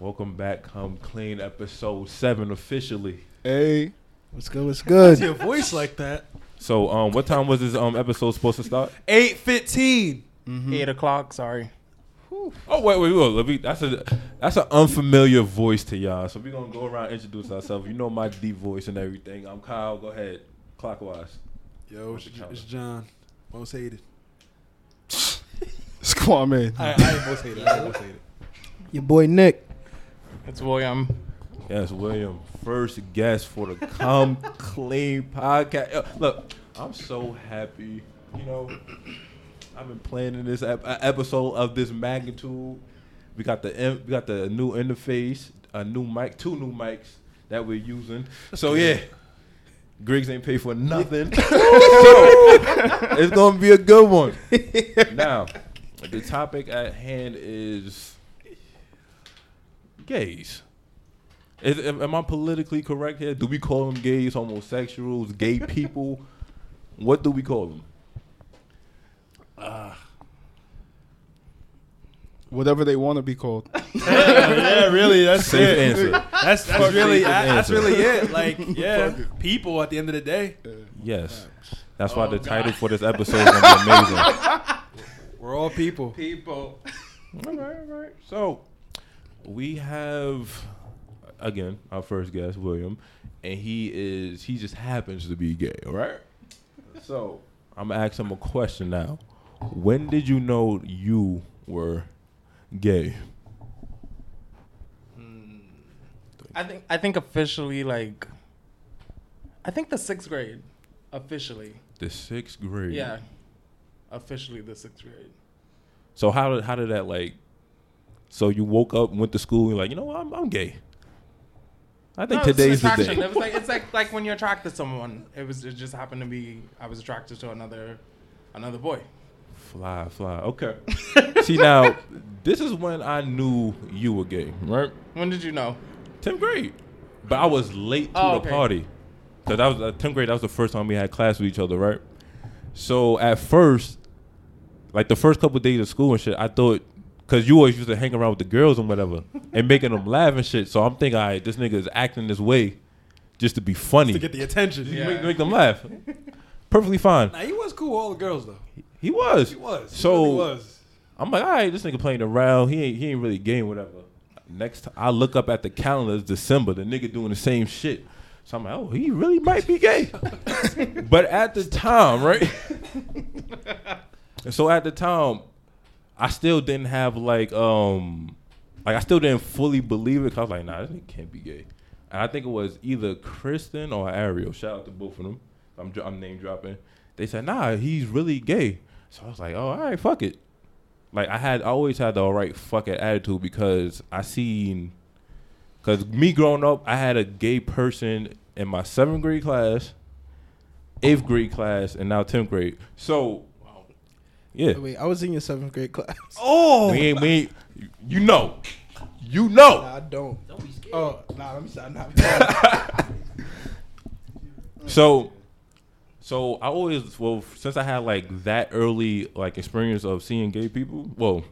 Welcome back, Come Clean, episode seven officially. Hey, what's good? What's good? your voice like that. So, um, what time was this um episode supposed to start? Eight fifteen. Eight o'clock. Sorry. Oh wait, wait, wait. Let me, that's a that's an unfamiliar voice to y'all. So we're gonna go around and introduce ourselves. You know my deep voice and everything. I'm Kyle. Go ahead, clockwise. Yo, it's, it's John. Most hated. Squad man. I, I ain't most hated. I ain't most hated. Your boy Nick. It's William. Yes, William, first guest for the Come Clean podcast. Uh, Look, I'm so happy. You know, I've been planning this ep- uh, episode of this magnitude. We got the in- we got the new interface, a new mic, two new mics that we're using. So yeah, Griggs ain't paid for nothing. so it's gonna be a good one. now, the topic at hand is gays. Is, am am I politically correct here? Do we call them gays, homosexuals, gay people? what do we call them? Uh, whatever they want to be called. yeah, really. That's Safe it. answer. That's that's Fuck really safe that's answer. really it. Like yeah, people at the end of the day, Yes. That's why Oh, the God. title for this episode is gonna be amazing. we're all people. People. all right, all right. So we have again our first guest, William, and he is he just happens to be gay, all right? So I'm gonna ask him a question now. When did you know you were gay? Hmm, I think. I think officially, like. I think the sixth grade. Officially. The sixth grade. Yeah. Officially, the sixth grade. So how did how did that like? So you woke up, went to school, and you're like, you know what, I'm, I'm gay. I think No, today's the day. It was like it's like like when you're attracted to someone. It was it just happened to be I was attracted to another another boy. Fly, fly. Okay. See now, this is when I knew you were gay, right? When did you know? Tenth grade, but I was late to Oh, the okay. party because that was uh, tenth grade. That was the first time we had class with each other, right? So at first, like the first couple days of school and shit, I thought because you always used to hang around with the girls and whatever and making them laugh and shit. So I'm thinking, all right, this nigga is acting this way just to be funny, To get the attention. Just Yeah. make, make them laugh. Perfectly fine. Nah, he was cool. with All the girls though. He was. He was. He So- really was. I'm like, all right, this nigga playing around. He ain't he ain't really gay, whatever. Next, time, I look up at the calendar. It's December. The nigga doing the same shit. So I'm like, oh, he really might be gay. but at the time, right? And so at the time, I still didn't have like um, like I still didn't fully believe it. Cause I was like, nah, this can't be gay. And I think it was either Kristen or Ariel. Shout out to both of them. I'm I'm name dropping. They said, nah, he's really gay. So I was like, oh, all right, fuck it like I had I always had the all right fuck it attitude because I seen because me growing up I had a gay person in my seventh grade class, eighth grade class, and now tenth grade. So yeah, Wait, I was in your seventh grade class. Oh, we ain't we ain't, you know, you know. Nah, I don't. Don't be scared. Oh, nah, let me stop. Nah, So, so I always well since I had like that early like experience of seeing gay people. Well,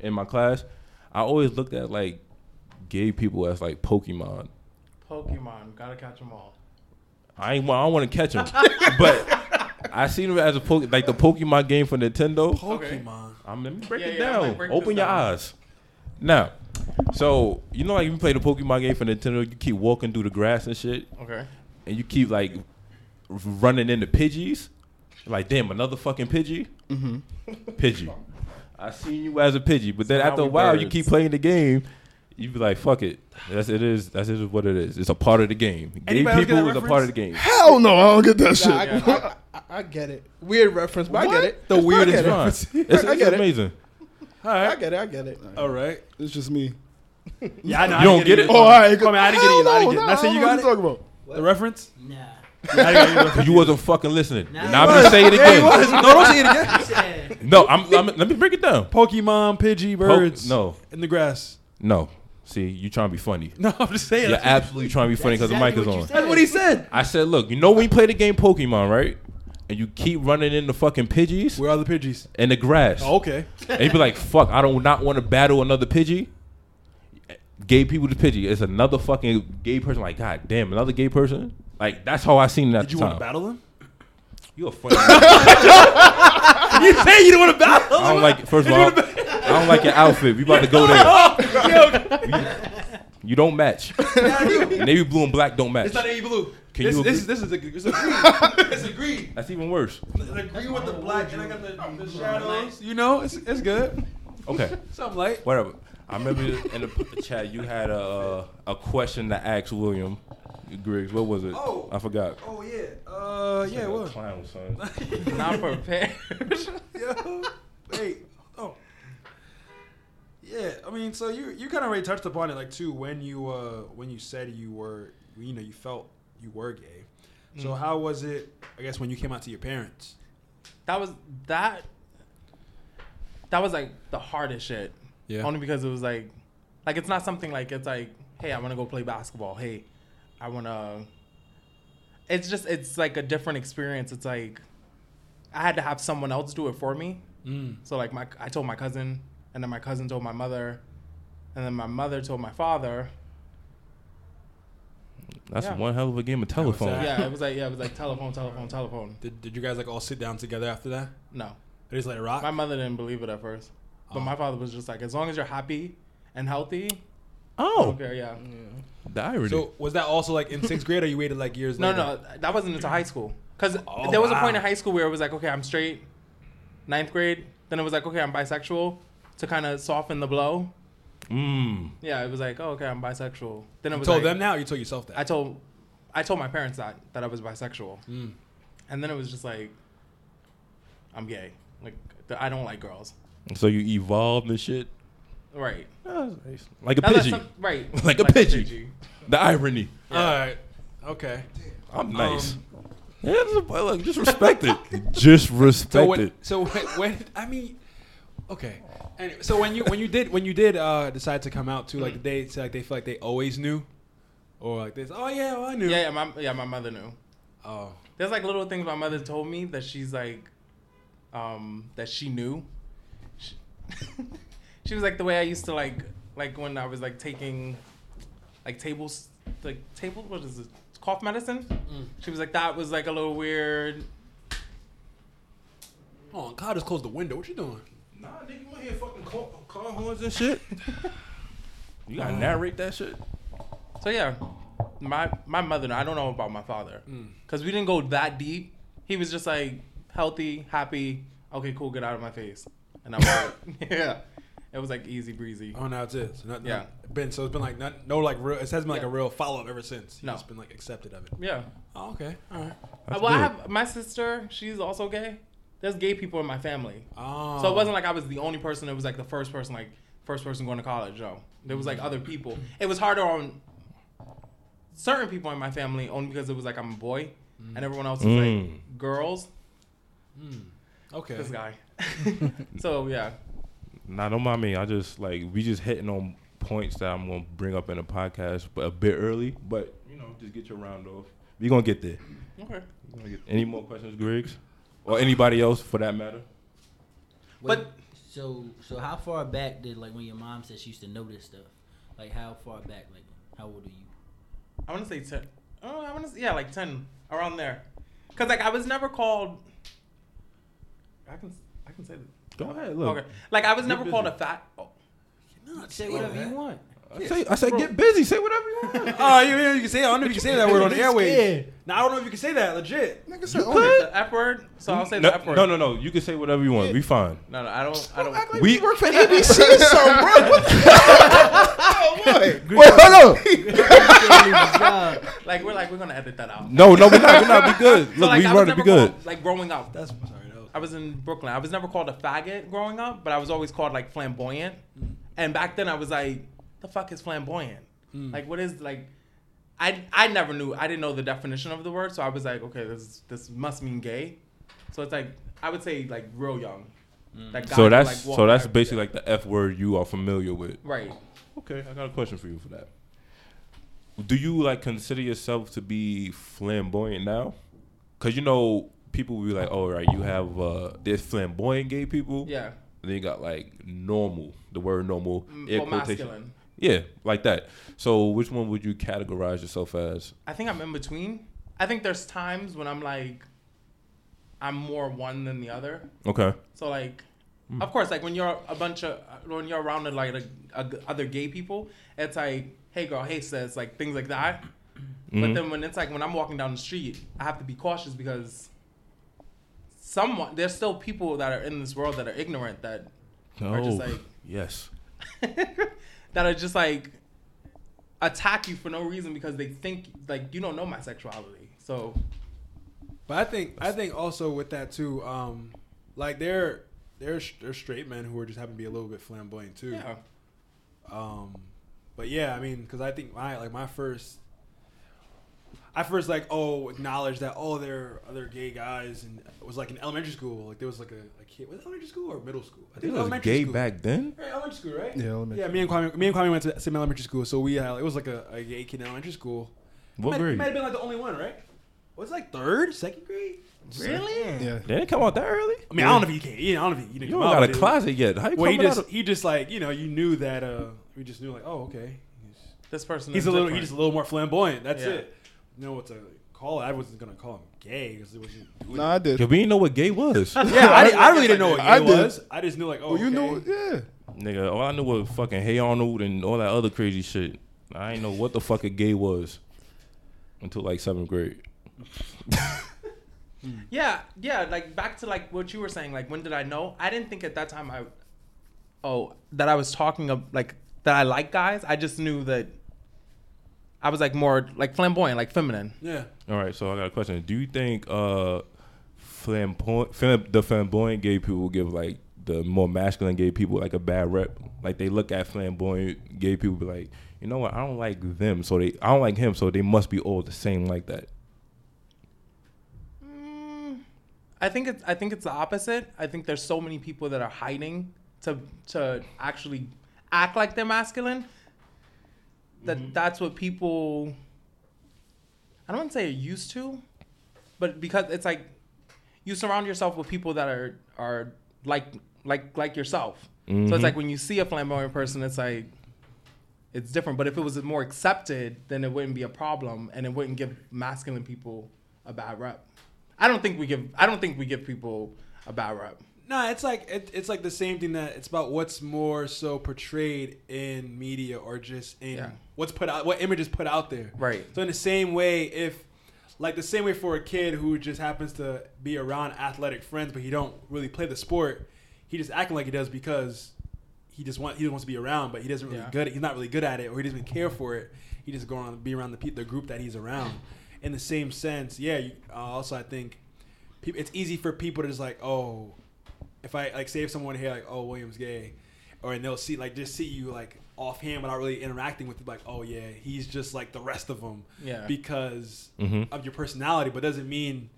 in my class, I always looked at like gay people as like Pokemon. Pokemon, gotta catch them all. I ain't. Well, I don't want to catch them, but I seen them as a poke, like the Pokemon game for Nintendo. Pokemon. I'm let me break Yeah, it yeah, down. like, break Open this your down. eyes. Now, so you know, like you play the Pokemon game for Nintendo, you keep walking through the grass and shit, Okay. and you keep like running into Pidgeys. Like, damn, another fucking Pidgey. mm-hmm. Pidgey. I seen you as a Pidgey, but then So now after a we while, you birds. keep playing the game. You be like, fuck it. That's it is. That's it is what it is. It's a part of the game. Gay Anybody else get people that is a part of the game. Hell no, I don't get that shit. I, I, I, I get it. Weird reference, but I get it. The I weirdest get it. reference. It's, I it's get it. amazing. All I right. get it. I get it. All right. It's just me. Yeah, I know. You I don't didn't get it? either. Oh, all right. Come on, I didn't get it. either. I didn't get it. Nah, I say you got know it. what you talking about. The reference. Nah. Yeah, I got the reference. You wasn't fucking listening. Nah, and I'm was. gonna say it Yeah, again. was. No, don't say it again. No, I'm, I'm. Let me break it down. Pokemon, Pidgey, birds. no. In the grass. No. See, you trying to be funny. No, I'm just saying. You're absolutely trying to be funny because the mic is on. said. that's what he said. I said, look, you know when you play the game Pokemon, right? And you keep running into fucking Pidgeys Where are the Pidgeys? in the grass. Oh, okay. And you be like, fuck, I don't not want to battle another Pidgey. gay people to Pidgey. It's another fucking gay person. Like, god damn, another gay person. Like that's how I seen that. Did you want to battle them? You a funny. you say you don't want to battle I don't like. First of all, I don't like your outfit. We about to go there. You, you don't match. Navy blue and black don't match. It's not navy blue. Can this, you this, agree? this is a, it's a green. it's a green. That's even worse. The green with the black, and I got the, the shadows. You know, it's, it's good. Okay, Something light. whatever. I remember in the chat you had a a question to ask William Griggs. What was it? Oh. I forgot. Oh yeah. Uh yeah. What? Clown son. Not prepared. Yo, wait. Oh. Yeah, I mean, so you you kind of already touched upon it, like too, when you uh when you said you were, you know, you felt you were gay. So Mm. how was it? I guess when you came out to your parents. that was that. That was like the hardest shit. Yeah. Only because it was like, like it's not something like it's like, hey, I want to go play basketball. Hey, I want to. It's just it's like a different experience. It's like, I had to have someone else do it for me. Mm. So like my I told my cousin, and then my cousin told my mother, and then my mother told my father. That's Yeah. one hell of a game of telephone. that? Yeah, it was like yeah, it was like telephone, telephone, telephone. Did, did you guys like all sit down together after that? No, They just let it rock. my mother didn't believe it at first, but Oh. my father was just like, as long as you're happy and healthy, Oh, okay, yeah. the irony. so was that also like in sixth grade, or you waited like years No, later? no, that wasn't until high school. Cause Oh, there was a point in high school where it was like, okay, I'm straight. Ninth grade, then it was like, okay, I'm bisexual, to kind of soften the blow. Mm. Yeah, it was like, oh, okay, I'm bisexual. Then it You was told like, them now. Or you told yourself that. I told, I told my parents that that I was bisexual, Mm. and then it was just like, I'm gay. Like I don't like girls. So you evolved and shit. Right. Like a Now that's Pidgey. some- right. Like a Pidgey. The irony. All right. Okay. I'm nice. Um, yeah, just, look, just respect it. Just respect So when, it. so when, when I mean, okay. Anyway, so when you when you did when you did uh decide to come out too, like they say like they feel like they always knew, or like this. Oh yeah, well, I knew. Yeah, yeah, my yeah, my mother knew. Oh. There's like little things my mother told me that she's like, um, that she knew. She, she was like the way I used to like, like when I was like taking, like tables, like table, what is it, cough medicine? Mm. She was like that was like a little weird. Oh God, just close the window. What you doing? Nah, nigga, you want to hear fucking car, car horns and shit? you gotta narrate that shit. So yeah, my my mother. I don't know about my father Mm. because we didn't go that deep. He was just like healthy, happy. Okay, cool, get out of my face. And I was like, yeah, it was like easy breezy. Oh, now it's it. So not, Yeah. not- been so it's been like not, no like real. It has been like Yeah. a real follow up ever since. No. it's been like accepted of it. Yeah. Oh, okay. All right. That's well, I have my sister. She's also gay. There's gay people in my family, Oh. so it wasn't like I was the only person. It was like the first person, like first person going to college. No, there was like other people. It was harder on certain people in my family only because it was like I'm a boy, and everyone else is Mm. like girls. Mm. Okay. This guy. so yeah, Nah, don't mind me. I just like we just hitting on points that I'm gonna bring up in the podcast, but a bit early. But you know, just get your round off. We gonna get there. okay. Gonna get- Any more questions, Griggs, or anybody else for that matter? But- But so so how far back did like when your mom said she used to know this stuff? Like how far back? Like how old are you? I want to say ten. Oh, I want to yeah, like ten around there. Cause like I was never called. I can I can say that. Go ahead. Look, Okay. Like I was Get never busy. called a fat. Oh, Say whatever you want. I say, I say, get busy. Say whatever you want. Oh, you, you can say. I don't know if you can say that word on the airwaves. scared. Now I don't know if you can say that. Legit. Nigga said, You could. the F word. So I'll say no, the F word. no, no, no. You can say whatever you want. We fine. No, no, I don't. I don't. act like We- we work for ABC or something, bro. What the oh, boy. Wait, hold on. like we're like we're gonna edit that out. No, no, we're not. We're not. Be good. So Look, like we I was run to never be good. called like growing up. That's sorry. That was, I was in Brooklyn. I was never called a faggot growing up, but I was always called like flamboyant. And back then I was like, the fuck is flamboyant? Like what is like I I never knew. I didn't know the definition of the word, so I was like, okay, this this must mean gay. So it's like I would say like real young. Like guys So that's like, so that's by- basically like the F word you are familiar with. right. Okay, I got a question for you for that. Do you like consider yourself to be flamboyant now? Cause you know people will be like, "Oh, right, you have uh, there's flamboyant gay people, Yeah. and then you got like normal, the word normal, Mm, air Well, quotation. masculine. Yeah, like that. So which one would you categorize yourself as? I think I'm in between. I think there's times when I'm like, I'm more one than the other. Okay. So like, of course, like when you're a bunch of when you're around like a, a, other gay people, it's like, hey girl, hey sis, like things like that. But Mhm. then when it's like when I'm walking down the street, I have to be cautious because someone there's still people that are in this world that are ignorant that are just Oh, like- yes. that are just like attack you for no reason because they think like you don't know my sexuality. So But I think I think also with that too, um, like there there's there's straight men who are just happen to be a little bit flamboyant too. yeah, Um, but yeah, I mean, because I think my like my first, I first like oh acknowledged that oh there are other gay guys and it was like in elementary school like there was like a like kid was it elementary school or middle school I think It was elementary gay school. back then. Right, elementary school right Yeah, elementary. yeah me and Kwame me and Kwame went to the same elementary school so we had it was like a, a gay kid in elementary school What might, grade? might have been like the only one right was it like third second grade really? Yeah. They didn't come out that early. I mean I don't know if he came yeah, I don't know if he, he didn't You come don't got a it- closet yet. How you well he coming out just of- he just like you know you knew that uh we just knew like oh okay he's This person He's is a little. different. He's just a little more flamboyant. That's Yeah. it. You know what to call it? I wasn't gonna call him gay because it wasn't. No, I did. Cause we didn't know what gay was. yeah, I, didn't- I really didn't know what gay I did. was. I just knew like, oh, Oh, you okay. know, yeah. Nigga, all I knew was fucking Hey Arnold and all that other crazy shit. I didn't know what the fuck a gay was until like seventh grade. Hmm. Yeah, yeah. Like back to like what you were saying. Like when did I know? I didn't think at that time I, oh, that I was talking of like that I like guys. I just knew that I was like more like flamboyant, like feminine. Yeah. All right, so I got a question. Do you think uh flamboyant, flam- the flamboyant gay people give like the more masculine gay people like a bad rep? Like they look at flamboyant gay people be like, you know what? I don't like them, so they I don't like him, so they must be all the same like that. Mm, I think it's I think it's the opposite. I think there's so many people that are hiding to to actually act like they're masculine. That that's what people. I don't want to say are used to, but because it's like you surround yourself with people that are are like like like yourself. So Mhm. it's like when you see a flamboyant person, it's like it's different. But if it was more accepted, then it wouldn't be a problem, and it wouldn't give masculine people a bad rep. I don't think we give. I don't think we give people a bad rep. No, it's like it, it's like the same thing that it's about what's more so portrayed in media or just in Yeah. what's put out, what image is put out there. Right. So in the same way, if like the same way for a kid who just happens to be around athletic friends, but he don't really play the sport, he just acting like he does because he just want he just wants to be around, but he doesn't really Yeah. good. He's not really good at it, or he doesn't care for it. He just going on be around the pe- the group that he's around. In the same sense, yeah. You, uh, also, I think people, it's easy for people to just like, oh, if I like say if someone here like, oh, William's gay, or and they'll see like just see you like offhand without really interacting with it, like, oh yeah, he's just like the rest of them Yeah. because Mhm. of your personality, but doesn't mean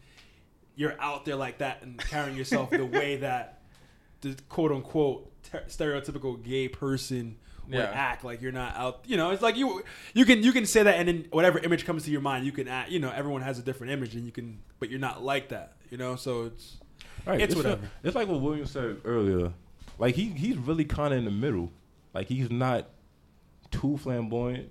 you're out there like that and carrying yourself the way that the quote unquote ter- stereotypical gay person would Yeah. act. Like you're not out. You know, it's like you you can you can say that, and then whatever image comes to your mind, you can act. You know, everyone has a different image, and you can, but you're not like that. You know, so it's Right. It's like- whatever. it's like what William said earlier. Like he he's really kind of in the middle. Like he's not too flamboyant,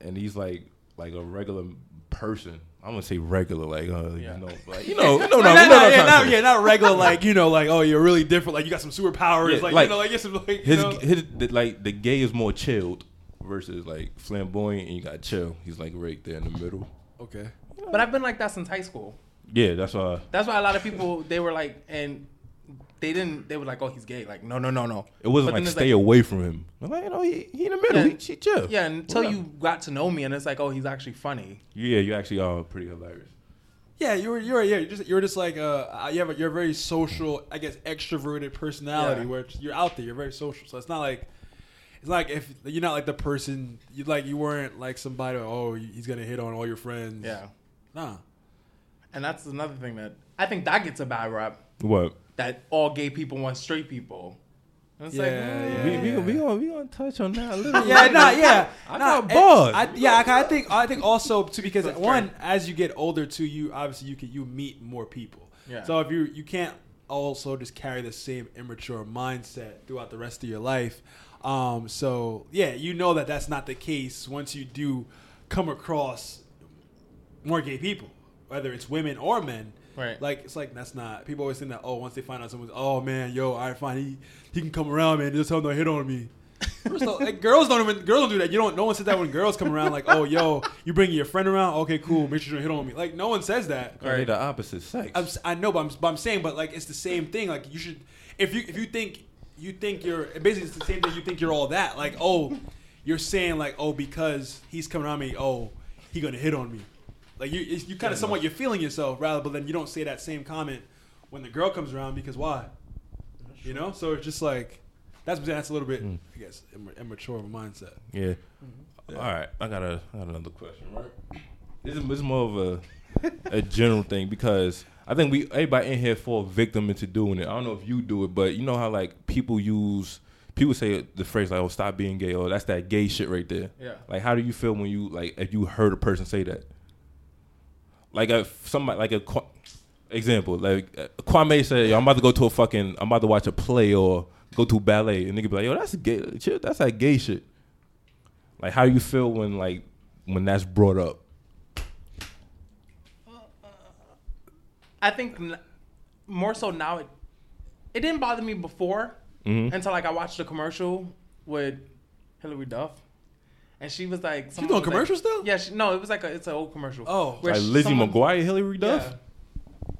and he's like like a regular person. I'm gonna say regular, like uh, Yeah. you know, like you know, you know, no, no, no, you no, yeah, not, yeah, not regular. Like you know, like oh, you're really different. Like you got some superpowers. Yeah, like, like, you know, like you some like you His know. his the, like the gay is more chilled versus like flamboyant, and you got chill. He's like right there in the middle. okay. But I've been like that since high school. Yeah, that's why. That's why a lot of people they were like, and they didn't. They were like, "Oh, he's gay." Like, no, no, no, no. It wasn't But then like it's stay away from him. I'm like, you know, he, he in the middle. Yeah. He, he chill. Yeah, until Whatever. you got to know me, and it's like, oh, he's actually funny. Yeah, you actually are pretty hilarious. Yeah, you're you're yeah, you're just you're just like uh you have a, you're a very social, I guess extroverted personality Yeah. where it's, you're out there, you're very social. So it's not like it's like if you're not like the person you like you weren't like somebody oh he's gonna hit on all your friends. Yeah, Nah. And that's another thing that I think that gets a bad rap. What? That all gay people want straight people. And it's Yeah, mm, yeah, we, yeah. we, gonna, we, gonna, we gonna touch on that a little Yeah, bit. nah, yeah. I Nah, got eh, bars. I, yeah, I, I think I think also too because That's one, true. as you get older too, you obviously you can you meet more people. Yeah. So if you you can't also just carry the same immature mindset throughout the rest of your life. Um, so yeah, you know that that's not the case once you do come across more gay people, whether it's women or men. Right. Like it's like that's not. People always think that. Oh, once they find out someone's, oh man, yo, all right, fine, he he can come around, man. Just tell him don't hit on me. First of all, like, girls don't even girls don't do that. You don't. No one says that when girls come around. Like, oh, yo, you bringing your friend around? Okay, cool. Make sure you don't hit on me. Like, no one says that. Right. the opposite sex. I'm, si know, but I'm, but I'm saying, but like, it's the same thing. Like, you should, if you if you think you think you're basically it's the same thing. You think you're all that. Like, oh, you're saying like, oh, because he's coming around me, oh, he gonna hit on me. Like you, you kind of somewhat you're feeling yourself rather, but then you don't say that same comment when the girl comes around because why? You know, so it's just like that's that's a little bit, Mm. I guess, imma- immature of a mindset. Yeah. All right. I got a I got another question. Right. This is, this is more of a a general thing because I think we everybody in here fall victim into doing it. I don't know if you do it, but you know how like people use people say the phrase like "oh stop being gay" or "that's that gay shit right there." Yeah. Like how do you feel when you like if you heard a person say that? Like if somebody like a example like uh, Kwame said, "Yo, "I'm about to go to a fucking I'm about to watch a play or go to ballet," and nigga be like, "Yo, that's gay shit. That's that gay shit." Like, how you feel when like when that's brought up? I think more so now. It it didn't bother me before Mhm. until like I watched a commercial with Hilary Duff, and she was like, You someone doing was like- commercials still? Yeah, she, no, it was like a it's an old commercial. Oh. where Like she- Lizzie someone- McGuire, Hilary Duff, Yeah.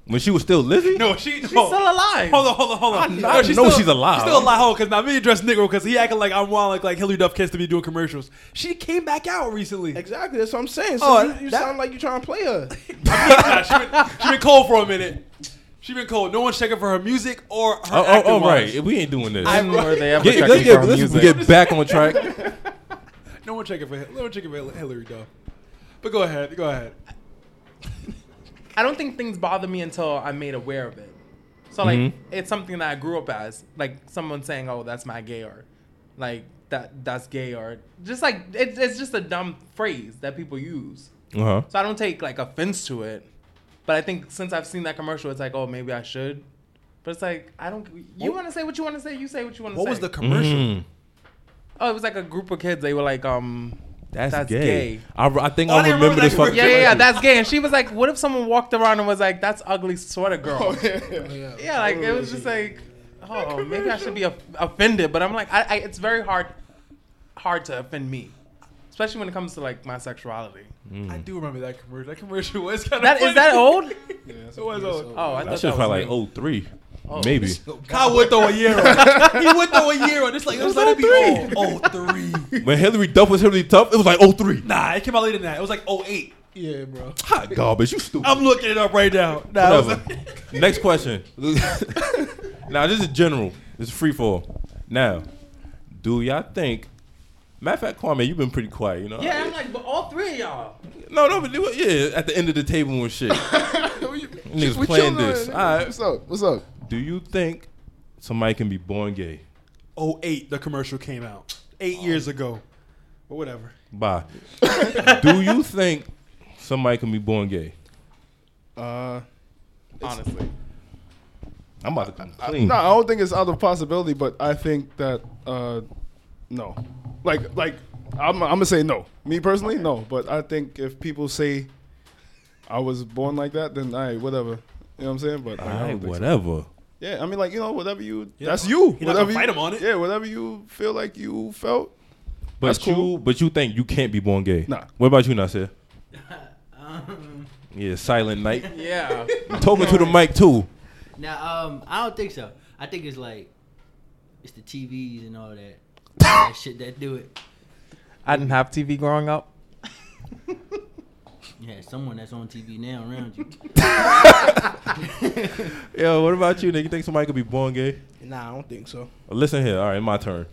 when she was still Lizzie. No, she, She's still alive. Hold on, hold on, hold on. I No, know she's alive. She's still alive. Hold because now me address Negro because he acting like I'm wild, like like Hilary Duff kids to be doing commercials. She came back out recently. Exactly. That's what I'm saying. So Oh, you, you that- sound like you trying to play her. Nah, she, been, she been cold for a minute. She been cold. No one's checking for her music or her Oh, oh, oh, right. We ain't doing this. I were they ever Get, checking let's, for get, her let's music. get back on track. No one checking for no one checking for Hilary Duff. But go ahead, go ahead. I don't think things bother me until I'm made aware of it. So like Mhm. it's something that I grew up as, like someone saying, "Oh, that's my gay," or like that that's gay, or just like it, it's just a dumb phrase that people use. Uh huh. So I don't take like offense to it. But I think since I've seen that commercial, it's like, oh, maybe I should. But it's like I don't. You want to say what you want to say? You say what you want to say. What was the commercial? Mm, Oh, it was like a group of kids. They were like, um, that's, That's gay. gay. I, I think Oh, I I remember remember this fucking. yeah, yeah, yeah, that's gay. And she was like, what if someone walked around and was like, that's ugly sweater girl. Oh, Yeah. Yeah, like it was just like, oh, maybe I should be offended, but I'm like, I, I, it's very hard, hard to offend me, especially when it comes to like my sexuality. Mm. I do remember that commercial. That commercial was kind of That is that old? Yeah, that's It was what old. Oh, I That thought that was probably new. like 03. Oh. Maybe. Oh, Kyle would throw a year on. he would throw a year on. Just like let's let it be old. Oh, oh three. When Hilary Duff was Hilary Duff, it was like 03. Nah, it came out later than that. It was like 08. Yeah, bro. Hot garbage. You stupid. I'm looking it up right now. Nah, it was Whatever. Next question. now this is general. This is free fall. Now, do y'all think? Matter of fact, Kwame, you've been pretty quiet. You know. Yeah, I'm like, but all three of y'all. No, no, but do it- yeah, at the end of the table and shit. Niggas We playing this. All right. What's up? What's up? Do you think somebody can be born gay? 08 the commercial came out. Eight years ago. But whatever. Bye. do you think somebody can be born gay? Uh, Honestly, I'm about to come I, clean. no, I don't think it's out of possibility, but I think that uh, no, like like I'm I'm gonna say no. Me personally, no. But I think if people say I was born like that, then I whatever. You know what I'm saying? But like, I All right, so. Whatever. Yeah, I mean, like you know, whatever you. Yeah. That's you. You're whatever you, fight him on it. Yeah, whatever you feel like you felt. But That's you, cool. but you think you can't be born gay? Nah. What about you, Nasir? Um, Yeah, silent night. yeah. Talking to the mic too. now, um, I don't think so. I think it's like it's the TVs and all that, all that shit that do it. I didn't have TV growing up. You had someone that's on TV now around you. Yo, what about you, nigga? You think somebody could be born gay? Nah, I don't think so. Listen here. All right, my turn.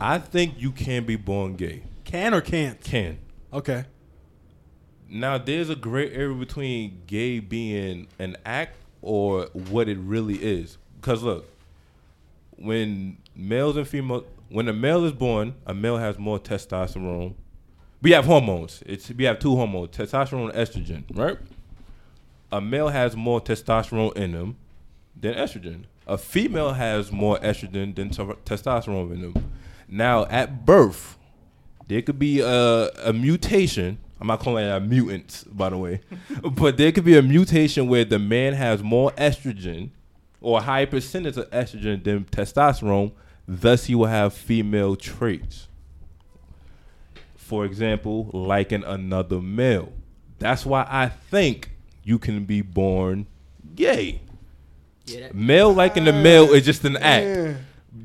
I think you can be born gay. Can or can't? Can. Okay. Now, there's a gray area between gay being an act or what it really is. Because look, when males and females, when a male is born, a male has more testosterone. We have hormones. It's we have two hormones, testosterone and estrogen, right? A male has more testosterone in them than estrogen. A female has more estrogen than te- testosterone in them. Now, at birth, there could be a, a mutation. I'm not calling it a mutant, by the way, but there could be a mutation where the man has more estrogen or a higher percentage of estrogen than testosterone. Thus, he will have female traits. For example, liking another male. That's why I think you can be born gay. Yeah, that, Male liking the male is just an act.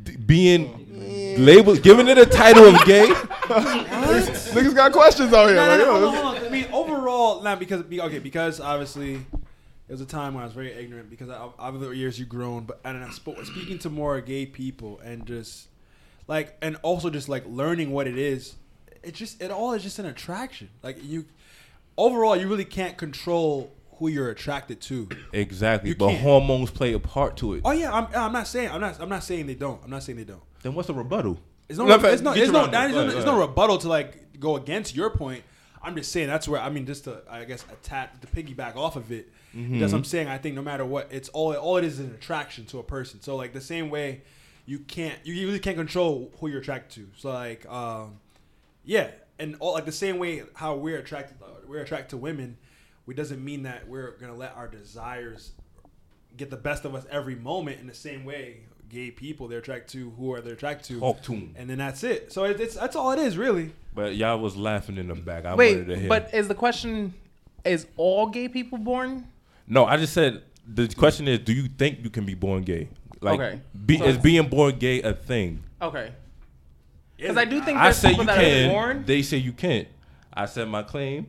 D- Being labeled, giving it a title of gay. Niggas got questions out here. No, like, no, no, hold on, hold on. I mean, overall, not because okay, because obviously it was a time when I was very ignorant because I, over the years you've grown, but and I'm spo- speaking to more gay people and just like and also just like learning what it is. It just it all is just an attraction. Like you, overall, you really can't control who you're attracted to. Exactly, You but can't. hormones play a part to it. Oh yeah, I'm, I'm not saying I'm not I'm not saying they don't. I'm not saying they don't. Then what's the rebuttal? It's no, No, it's no, get it's no, around it. is Go no, it's go no rebuttal to like go against your point. I'm just saying that's where I mean just to I guess attack to piggyback off of it. Mm-hmm. Because I'm saying I think no matter what, it's all all it is is an attraction to a person. So like the same way you can't you really can't control who you're attracted to. So like um yeah, and all like the same way how we're attracted uh, we're attracted to women, We doesn't mean that we're gonna let our desires get the best of us every moment. In the same way, gay people they're attracted to who are they're attracted to, Talk to 'em. and then that's it. So it, it's that's all it is really. But y'all was laughing in the back. I wanted to Wait, hear. but is the question is all gay people born? no, I just said the question is: Do you think you can be born gay? Like, Okay. be, So- is being born gay a thing? Okay. Because I do think I there's say people you that can. are born. They say you can't. I said my claim.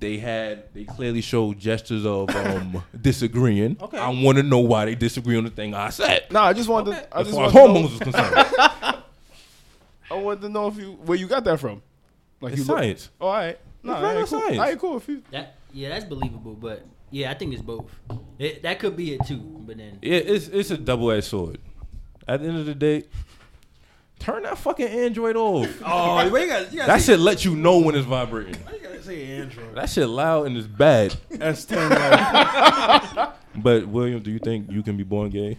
They had. They clearly showed gestures of um, disagreeing. Okay. I want to know why they disagree on the thing I said. Nah, I just wanted. Okay. To, I As just far as wanted know, hormones is concerned, I wanted to know if you where you got that from. Like it's you look- science. Oh, all right. No, regular all right, cool. science. All right, cool. If you, that yeah, that's believable. But yeah, I think it's both. It, that could be it too. But then Yeah, it's it's a double edged sword. At the end of the day, turn that fucking Android off. Oh, you got you got That shit let you know when it's vibrating. You gotta say Android. That shit loud and it's bad. S10. Like, But William, do you think you can be born gay?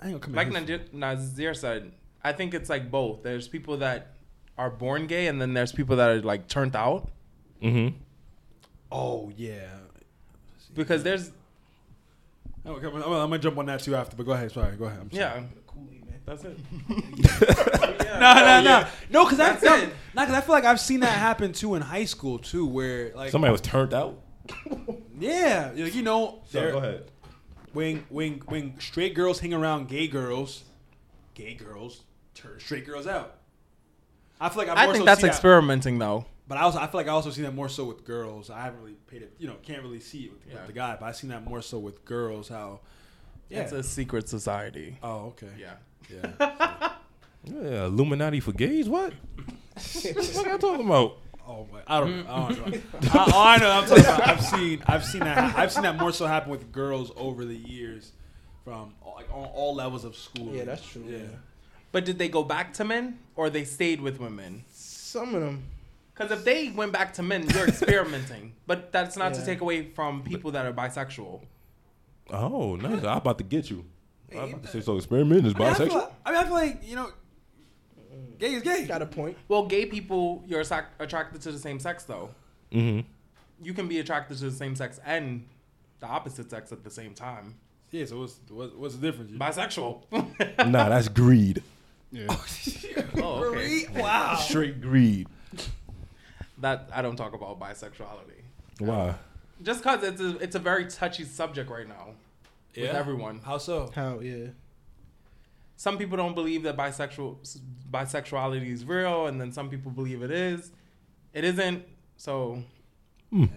I ain't gonna come like in. Nazir, Nazir said, I think it's like both. There's people that are born gay, and then there's people that are like turned out. Mm-hmm. Oh yeah. Because there's Oh, okay, I'm, I'm, I'm gonna jump on that too after. But go ahead. Sorry. Go ahead. I'm sorry. yeah, that's it. No, no, no, no. Because That's that's it. not because I feel like I've seen that happen too in high school too, where like Somebody was turned out. yeah, like, you know, So, go ahead. when when when straight girls hang around gay girls, gay girls turn straight girls out. I feel like I've I more think so that's seen that- experimenting though. But I also I feel like I also see that more so with girls. I haven't really paid it, you know, can't really see it with, Yeah. with the guy, but I've seen that more so with girls. How, yeah. It's a secret society. oh, okay. Yeah. Yeah. Yeah, Illuminati for gays. What? what are y'all talking about? Oh, my, I don't. I don't know. I, all I know, I'm talking about. I've seen. I've seen that. I've seen that more so happen with girls over the years, from all- like on all levels of school. Yeah, that's true. Yeah. Yeah. But did they go back to men or they stayed with women? Some of them. Because if they went back to men, you're experimenting. But that's not to take away from people that are bisexual. Oh, nice. I'm about to get you. I'm about to say so. Experiment is I mean, I feel, bisexual. like, I mean, I feel like you know, gay is gay. Got a point. Well, gay people, you're sac- attracted to the same sex, though. Mm-hmm. You can be attracted to the same sex and the opposite sex at the same time. Yeah. So what's what's, what's the difference? Bisexual. Nah, that's greed. yeah. oh, okay. Wow. Straight greed. That I don't talk about bisexuality. Why? Just because it's a, it's a very touchy subject right now with Yeah. everyone. How so? How? Yeah. Some people don't believe that bisexual bisexuality is real, and then some people believe it is. It isn't. So hmm. Yeah.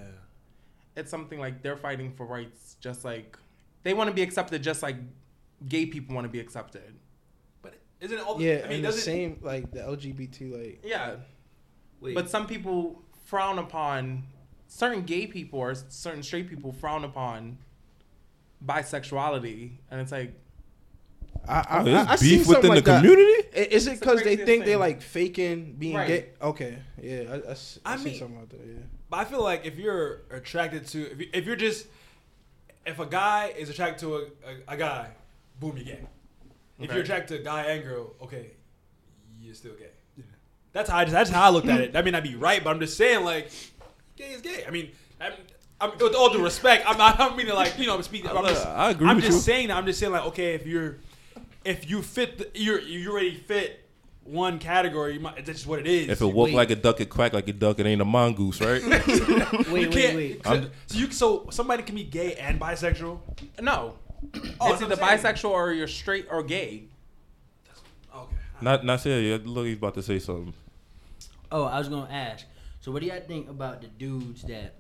it's something like they're fighting for rights, just like they want to be accepted, just like gay people want to be accepted. But isn't it all? Yeah, I mean, and the doesn't same like the LGBT like Yeah, wait, but some people frown upon certain gay people or certain straight people frown upon bisexuality, and it's like I I, Oh, I, there's I beef something within like the that. community. I- Is it It's the because they craziest think they're like faking being Right. gay? Okay, yeah, I seen mean- something like that. Yeah. But I feel like if you're attracted to, if, you, if you're just, if a guy is attracted to a, a, a guy, boom, you're gay. If Okay. you're attracted to a guy and girl, okay, you're still gay. That's how I, just, that's how I looked at it. That may not be right, but I'm just saying like, gay is gay. I mean, I'm, I'm, with all due respect, I'm not. I'm meaning like you know, I'm speaking. I'm just, I agree I'm with just you. saying. I'm just saying like, okay, if you're, if you fit, the, you're you already fit one category. You might, that's just what it is. If it walk Wait. like a duck, it quack like a duck. It ain't a mongoose, right? Wait, you wait, wait. So, so you so somebody can be gay and bisexual. No. Oh, it's that's either bisexual or you're straight or gay. Okay. not, not serious. Look, he's about to say something. Oh, I was gonna ask. So, what do y'all think about the dudes that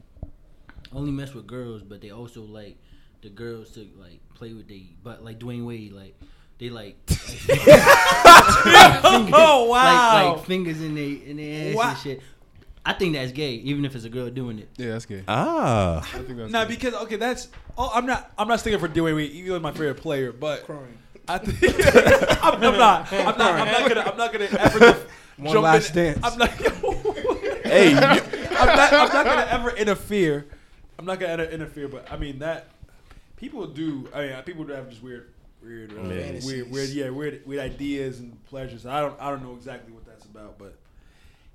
only mess with girls, but they also like the girls to like play with they but like Dwyane Wade, like they like. Oh wow. Like, like fingers in they in their ass Wow. and shit. I think that's gay, even if it's a girl doing it. Yeah, that's gay. Ah, I think that's Nah, gay. because okay, that's. Oh, I'm not. I'm not sticking for Dwyane Wade. He was my favorite player, but Crying. I think I'm, I'm not. I'm not. I'm not gonna. I'm not gonna ever def- One jump last in. dance. I'm not. hey, I'm not. I'm not gonna ever interfere. I'm not gonna interfere. But I mean that people do. I mean, people do have just weird, weird, uh, weird, weird. Yeah, weird, weird ideas and pleasures. I don't. I don't know exactly what that's about, but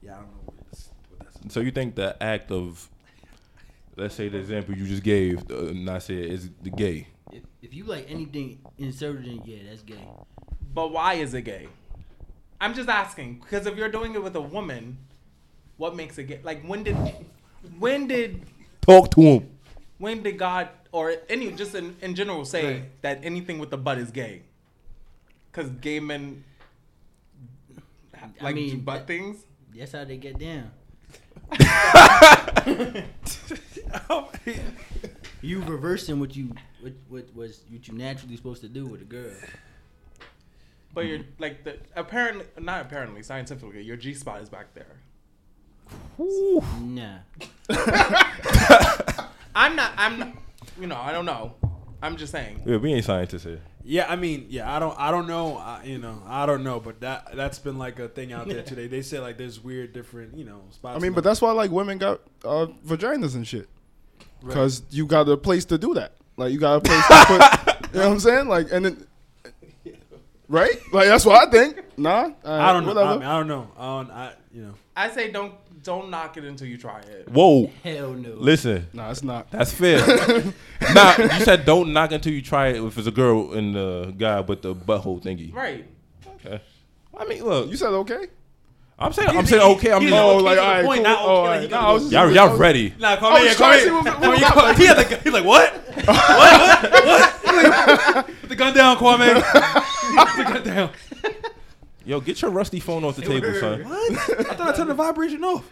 yeah, I don't know what that's, what that's about. so you think the act of, let's say the example you just gave, uh, not say it, is the gay. If, if you like anything inserted in, yeah, that's gay. But why is it gay? I'm just asking because if you're doing it with a woman, what makes it gay? Like when did, when did, Talk to him. when did God or any just in, in general say Right. that anything with the butt is gay? Because gay men I like do mean, butt that- things. That's how they get down. You reversing what you what what was what you naturally supposed to do with a girl. But you're like the apparently not apparently scientifically your G spot is back there. Nah. I'm not. I'm not. You know. I don't know. I'm just saying. Yeah, we ain't scientists here. Yeah, I mean, yeah, I don't, I don't know, I, you know, I don't know, but that that's been like a thing out there today. They say like there's weird, different, you know, spots. I mean, but the- that's why like women got uh, vaginas and shit. Because you got a place to do that. Like you got a place to put. You know what I'm saying? Like and then. Right? Like that's what I think. Nah. I don't know. Whatever. I, mean, I don't know. I don't, I, you know, I say don't don't knock it until you try it. Whoa, Hell no. listen, nah, it's not. that's fair. nah, you said don't knock until you try it if it's a girl and the guy with the butthole thingy. Right. Okay. I mean, look, You said okay. I'm saying, I'm saying okay. I'm He's just, okay Oh, like, all right, point, cool. not Oh, okay, all like, right. Nah, gotta I was go- just- y'all, y'all ready? Nah, I Kwame, was yeah, trying to see Kwame, what- what Kwame, was you- up, like- he had the, he's like, what? what? What? Put the gun down, Kwame. Put the gun down. Yo, get your rusty phone off the table, son. What? I thought I turned the vibration off.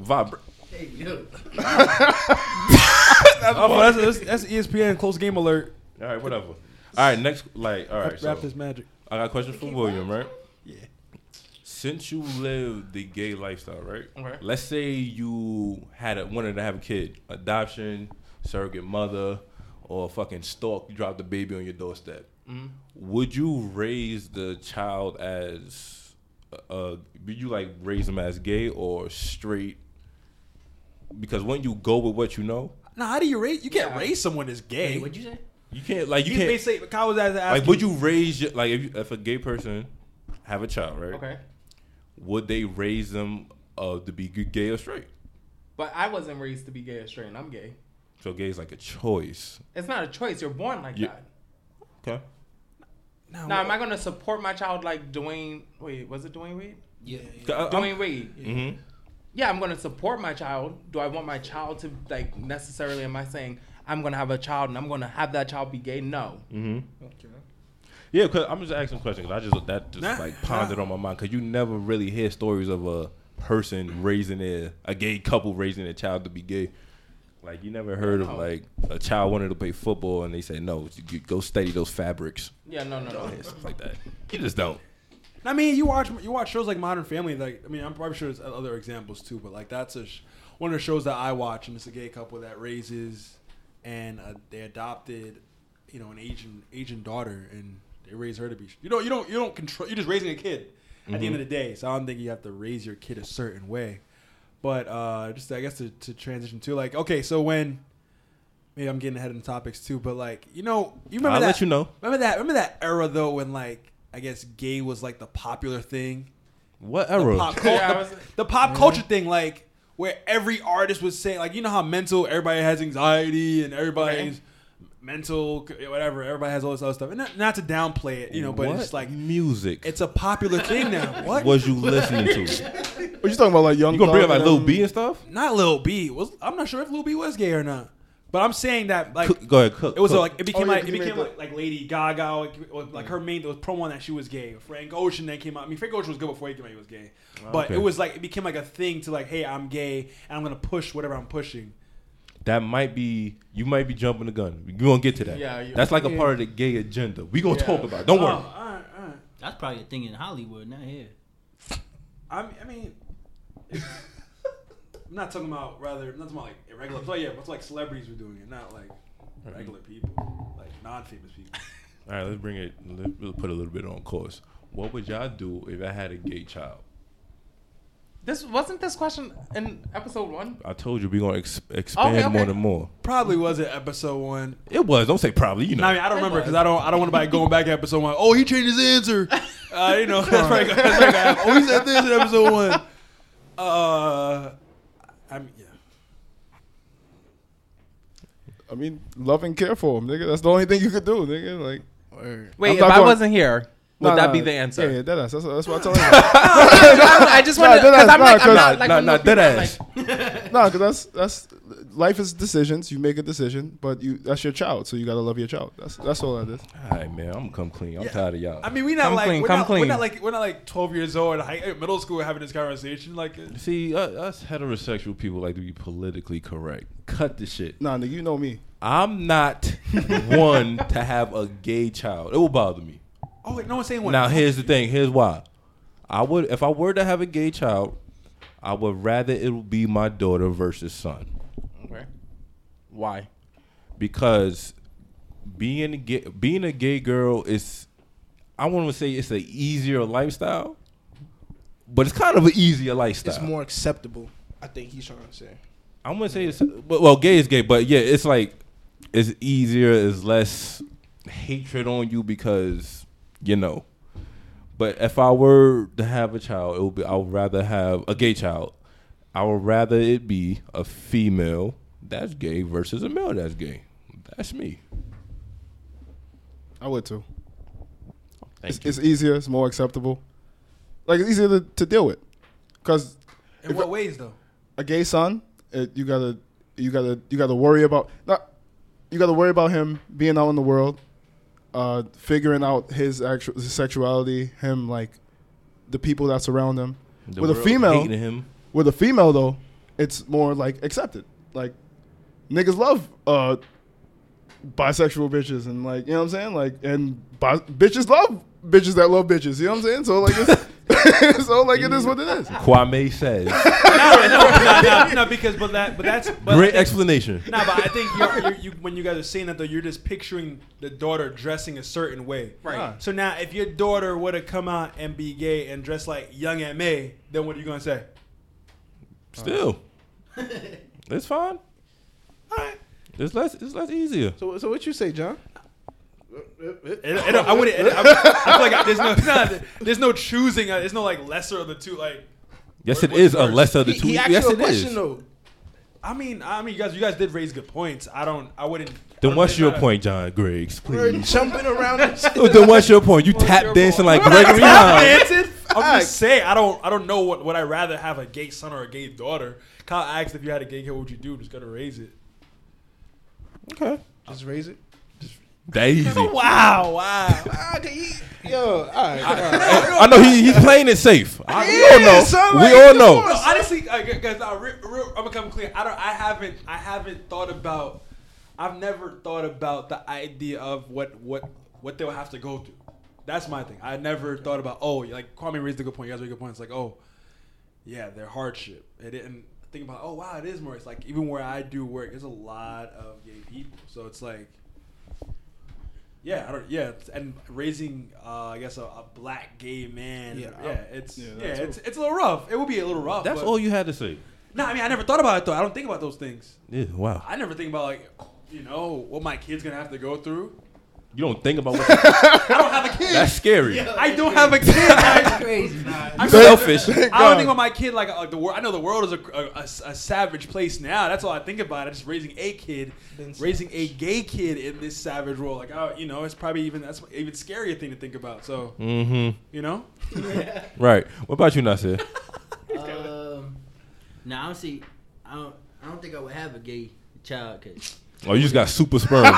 Vibra- Hey, yo. Oh, that's, that's, that's ESPN close game alert. All right, whatever. All right, next, like, all right. Rap So this magic. I got a question for William, right? Yeah. Since you live the gay lifestyle, right? Okay. Let's say you had a, wanted to have a kid, adoption, surrogate mother, or fucking stalk. You dropped the baby on your doorstep. Mhm. Would you raise the child as, uh, would you like raise them as gay or straight? Because when you go with what you know, Now, how do you raise? You can't Yeah. raise someone as gay. Hey, what'd you say? you can't like you You can't basically, Kyle was asking. like. Would you raise your, like if, you, if a gay person have a child, right? Okay. Would they raise them uh, to be gay or straight? But I wasn't raised to be gay or straight. and I'm gay. So gay is like a choice. It's not a choice. You're born like Yeah. that. Okay. Now, Now, am I going to support my child like Dwyane? Wait, was it Dwyane Wade? Yeah. Dwyane Wade. Mm-hmm. Yeah, I'm going to support my child. Do I want my child to like necessarily? Am I saying I'm going to have a child and I'm going to have that child be gay? No. Mm-hmm. Okay. Yeah, because I'm just asking questions. 'cause I just that just Nah, like pondered on my mind because you never really hear stories of a person raising their a gay couple raising their child to be gay. Like you never heard of like a child wanted to play football and they say no, you, you go study those fabrics Yeah, no, no, no. and stuff like that. You just don't. I mean, you watch you watch shows like Modern Family. Like, I mean, I'm probably sure there's other examples too, but like that's a sh- one of the shows that I watch, and it's a gay couple that raises and uh, they adopted, you know, an Asian Asian daughter, and they raise her to be. You know, you don't you don't control. You're just raising a kid at the end of the day. So I don't think you have to raise your kid a certain way. But uh, just I guess to, to transition to like okay, so when maybe I'm getting ahead of the topics too, but like you know, you remember I'll that? let you know. Remember that? Remember that era though when like I guess gay was like the popular thing. What The era? pop, cul- Yeah, the, was- the pop culture thing, like where every artist was saying, like you know how mental everybody has anxiety and everybody's mental whatever. Everybody has all this other stuff, and not, not to downplay it, you know, but What it's like music it's a popular thing now. What? was you listening to? What you talking about, like young? You gonna bring up like and Lil? B um, and stuff? Not Lil B. Was I'm not sure if Lil B was gay or not, but I'm saying that like Cook- go ahead, cook. It was cook. like it became Oh, yeah, like it 'cause he became like, like Lady Gaga, like, or, like her main was promo that she was gay. Frank Ocean then came out. I mean, Frank Ocean was good before he came out. He was gay, but okay. it was like it became like a thing to like, hey, I'm gay and I'm gonna push whatever I'm pushing. That might be you might be jumping the gun. We gonna get to that. Yeah, you- that's like a part of the gay agenda. We gonna Yeah. talk about. it. Don't Oh, worry. all right, all right. That's probably a thing in Hollywood, not here. I mean, I mean, I'm not talking about rather. I'm not talking about like irregular. So yeah, what's like celebrities were doing it, not like regular people, like non-famous people. All right, let's bring it. Let's put a little bit on course. What would y'all do if I had a gay child? This wasn't this question in episode one. I told you we're gonna ex- expand Okay, okay. more and more. Probably was it episode one. It was. Don't say probably. You know. No, I mean, I don't remember because I don't. I don't want to be going back to episode one. Oh, he changed his answer. Uh, you know, that's right. That's right. Oh, he said this in episode one. Uh, I mean, yeah. I mean, love and care for him, nigga. That's the only thing you could do, nigga. Like, Wait, I'm if I going- wasn't here, would Nah, that nah, be the answer? Yeah, yeah, that ass. That's, that's what I told you. I just Nah, want to. dead ass, I'm nah, like, I'm cause- not like Nah, nah, those people dead that's ass. no, because that's that's life is decisions. You make a decision, but you that's your child, so you gotta love your child. That's that's all that is. All right, man. I'm gonna come clean. I'm Yeah. tired of y'all. I mean, we not Come like clean, we're, come not, we're clean. not like we're not like 12 years old, high, middle school, having this conversation. Like, uh, See, uh, us heterosexual people like to be politically correct. Cut the shit. Nah, nigga, you know me. I'm not one to have a gay child. It will bother me. Oh wait, no one's saying one. Now here's the thing. Here's why. I would if I were to have a gay child, I would rather it would be my daughter versus son. Okay. Why? Because being a gay, being a gay girl is I want to say it's an easier lifestyle, but it's kind of an easier lifestyle. It's more acceptable. I think he's trying to say. I'm gonna say it's but- well, gay is gay, but yeah, it's like it's easier, it's less hatred on you because you know. But if I were to have a child, it would be I would rather have a gay child. I would rather it be a female that's gay versus a male that's gay. That's me. I would too. Thank It's, you. it's easier. It's more acceptable. Like it's easier to, to deal with. Cause in what ways though? a gay son, it, you gotta you gotta you gotta worry about not you gotta worry about him being out in the world, uh, figuring out his actual his sexuality, him like the people that surround him. The with a female-. With a female though, it's more like accepted. Like niggas love uh bisexual bitches and like you know what I'm saying? Like and bi- bitches love bitches that love bitches. You know what I'm saying? So like it's so like it is what it is. Kwame says. no, no, no, no, because but that but that's but Great think- explanation. No, but I think you're, you're, you when you guys are saying that though, you're just picturing the daughter dressing a certain way. Right. So now, if your daughter were to come out and be gay and dress like Young M.A, then what are you gonna say? Still. it's fine. All right. It's less it's less easier. So, so what you say, John? It, it, I wouldn't. It, I, I feel like there's no, no, there's no choosing. There's no like lesser of the two. Like, Yes, What- it is a lesser of the He, two. he asked yes, you a it question is. though. I mean, I mean, you guys, you guys did raise good points. I don't. I wouldn't. Then don't- what's your point, John Griggs? We're Please. jumping around. And shit. then what's your point? You tap dancing like Gregory I Hines. I'm just saying. I don't. I don't know what. Would I rather have a gay son or a gay daughter? Kyle asked if you had a gay kid, what would you do? Just gotta raise it. Okay. Just raise it. That easy. Wow! Wow! Ah, okay, he- Yo, all right. all right. I know he, he's playing it safe. I, we all know. son, we like, all come know. on. No, honestly, uh, guys, uh, real, real, I'm gonna come clean. I don't. I haven't. I haven't thought about. I've never thought about the idea of what what what they'll have to go through. That's my thing. I never thought about. Oh, like Kwame raised a good point. You guys raised a good point. It's like, oh, yeah, their hardship. It didn't think about. Oh, wow, it is more. It's like even where I do work, there's a lot of gay people. So it's like. Yeah, I don't. Yeah, and raising, uh, I guess, a, a black gay man. Yeah, Yeah, it's yeah, yeah, it's it's a little rough. It would be a little rough. That's all you had to say. no, I mean I never thought about it though. I don't think about those things. Yeah, wow. I never think about like you know, what my kid's gonna have to go through. You don't think about what I don't have a kid. that's scary. I don't have a kid. I, That's crazy. I'm Selfish. I don't think about my kid like, like the world. I know the world is a, a, a- a savage place now. That's all I think about. I just raising a kid, raising a gay kid in this savage world. Like, oh, you know, it's probably even that's even scarier thing to think about. So, Mm-hmm. you know, Right. What about you, Nasir? um, now I don't see. I don't. I don't think I would have a gay child because Oh, you just got super sperm.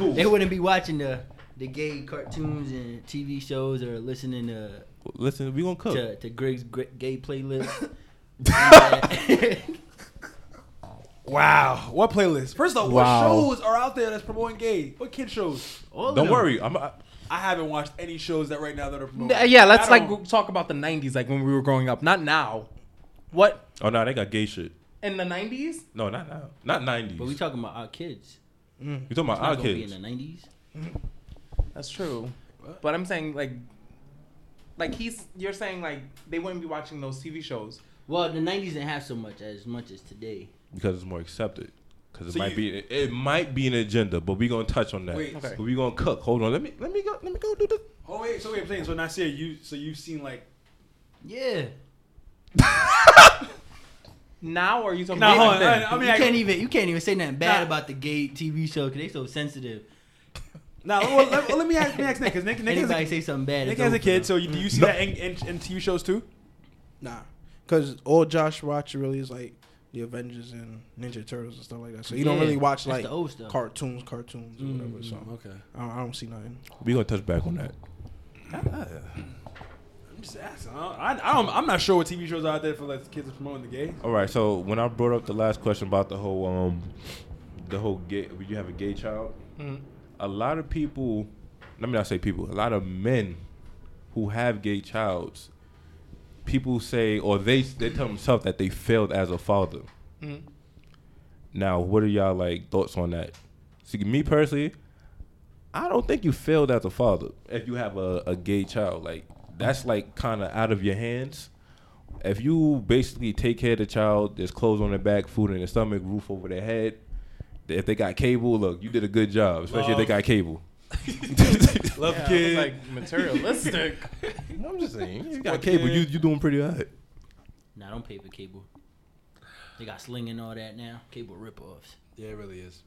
they wouldn't be watching the the gay cartoons and TV shows or listening to Listen, we gonna cook. to, to Greg's gay playlist. wow, what playlist? First off, Wow. what shows are out there that's promoting gay? What kid shows? All Don't them. worry. I'm. I, I haven't watched any shows that right now that are promoting. Yeah, let's like talk about the '90s, like when we were growing up. Not now. What oh no, they got gay shit. In the '90s? No, not now. Not nineties. But we talking about our kids. Mm-hmm. You talking about It's our not gonna be kids? in the nineties. Mm-hmm. That's true. But I'm saying like, like he's you're saying like they wouldn't be watching those TV shows. Well, the nineties didn't have so much as much as today. Because it's more accepted. Because it So might you- be it, it might be an agenda, but we gonna touch on that. Wait, Okay. But we gonna cook. Hold on. Let me let me go let me go do this. Oh wait, so wait, I'm saying so Nasir, you so you've seen like Yeah. Now or are you talking Nah, about hold back on. I mean, you I- can't even you can't even say nothing bad Nah. about the gay TV show because they so sensitive. now. Well, let, well, let me ask, let me ask Nick because Nick, Nick, has Anybody a, say something bad? Nick it's has a kid, so you, do you see that in, in, in TV shows too? Nah, because all Josh watch really is like the Avengers and Ninja Turtles and stuff like that. So you don't really watch like the old stuff. cartoons, cartoons or whatever. Mm, so okay. I don't, I don't see nothing. We gonna touch back on that. I'm just asking. I, I don't. I'm not sure what TV shows are out there for like kids promoting the gay. All right. So when I brought up the last question about the whole um, the whole gay, would you have a gay child? A lot of people, let me not say people. A lot of men who have gay childs, people say or they they tell themselves that they failed as a father. Now, what are y'all like thoughts on that? See, me personally, I don't think you failed as a father if you have a, a gay child. Like that's like kind of out of your hands. If you basically take care of the child, there's clothes on their back, food in their stomach, roof over their head. If they got cable, look, you did a good job, especially if they got cable. Love Yeah, kid. it was like materialistic. I'm just saying, you got cable, kid? you you doing pretty alright. Nah, don't pay for cable. They got Sling and all that now. Cable ripoffs. yeah, it really is.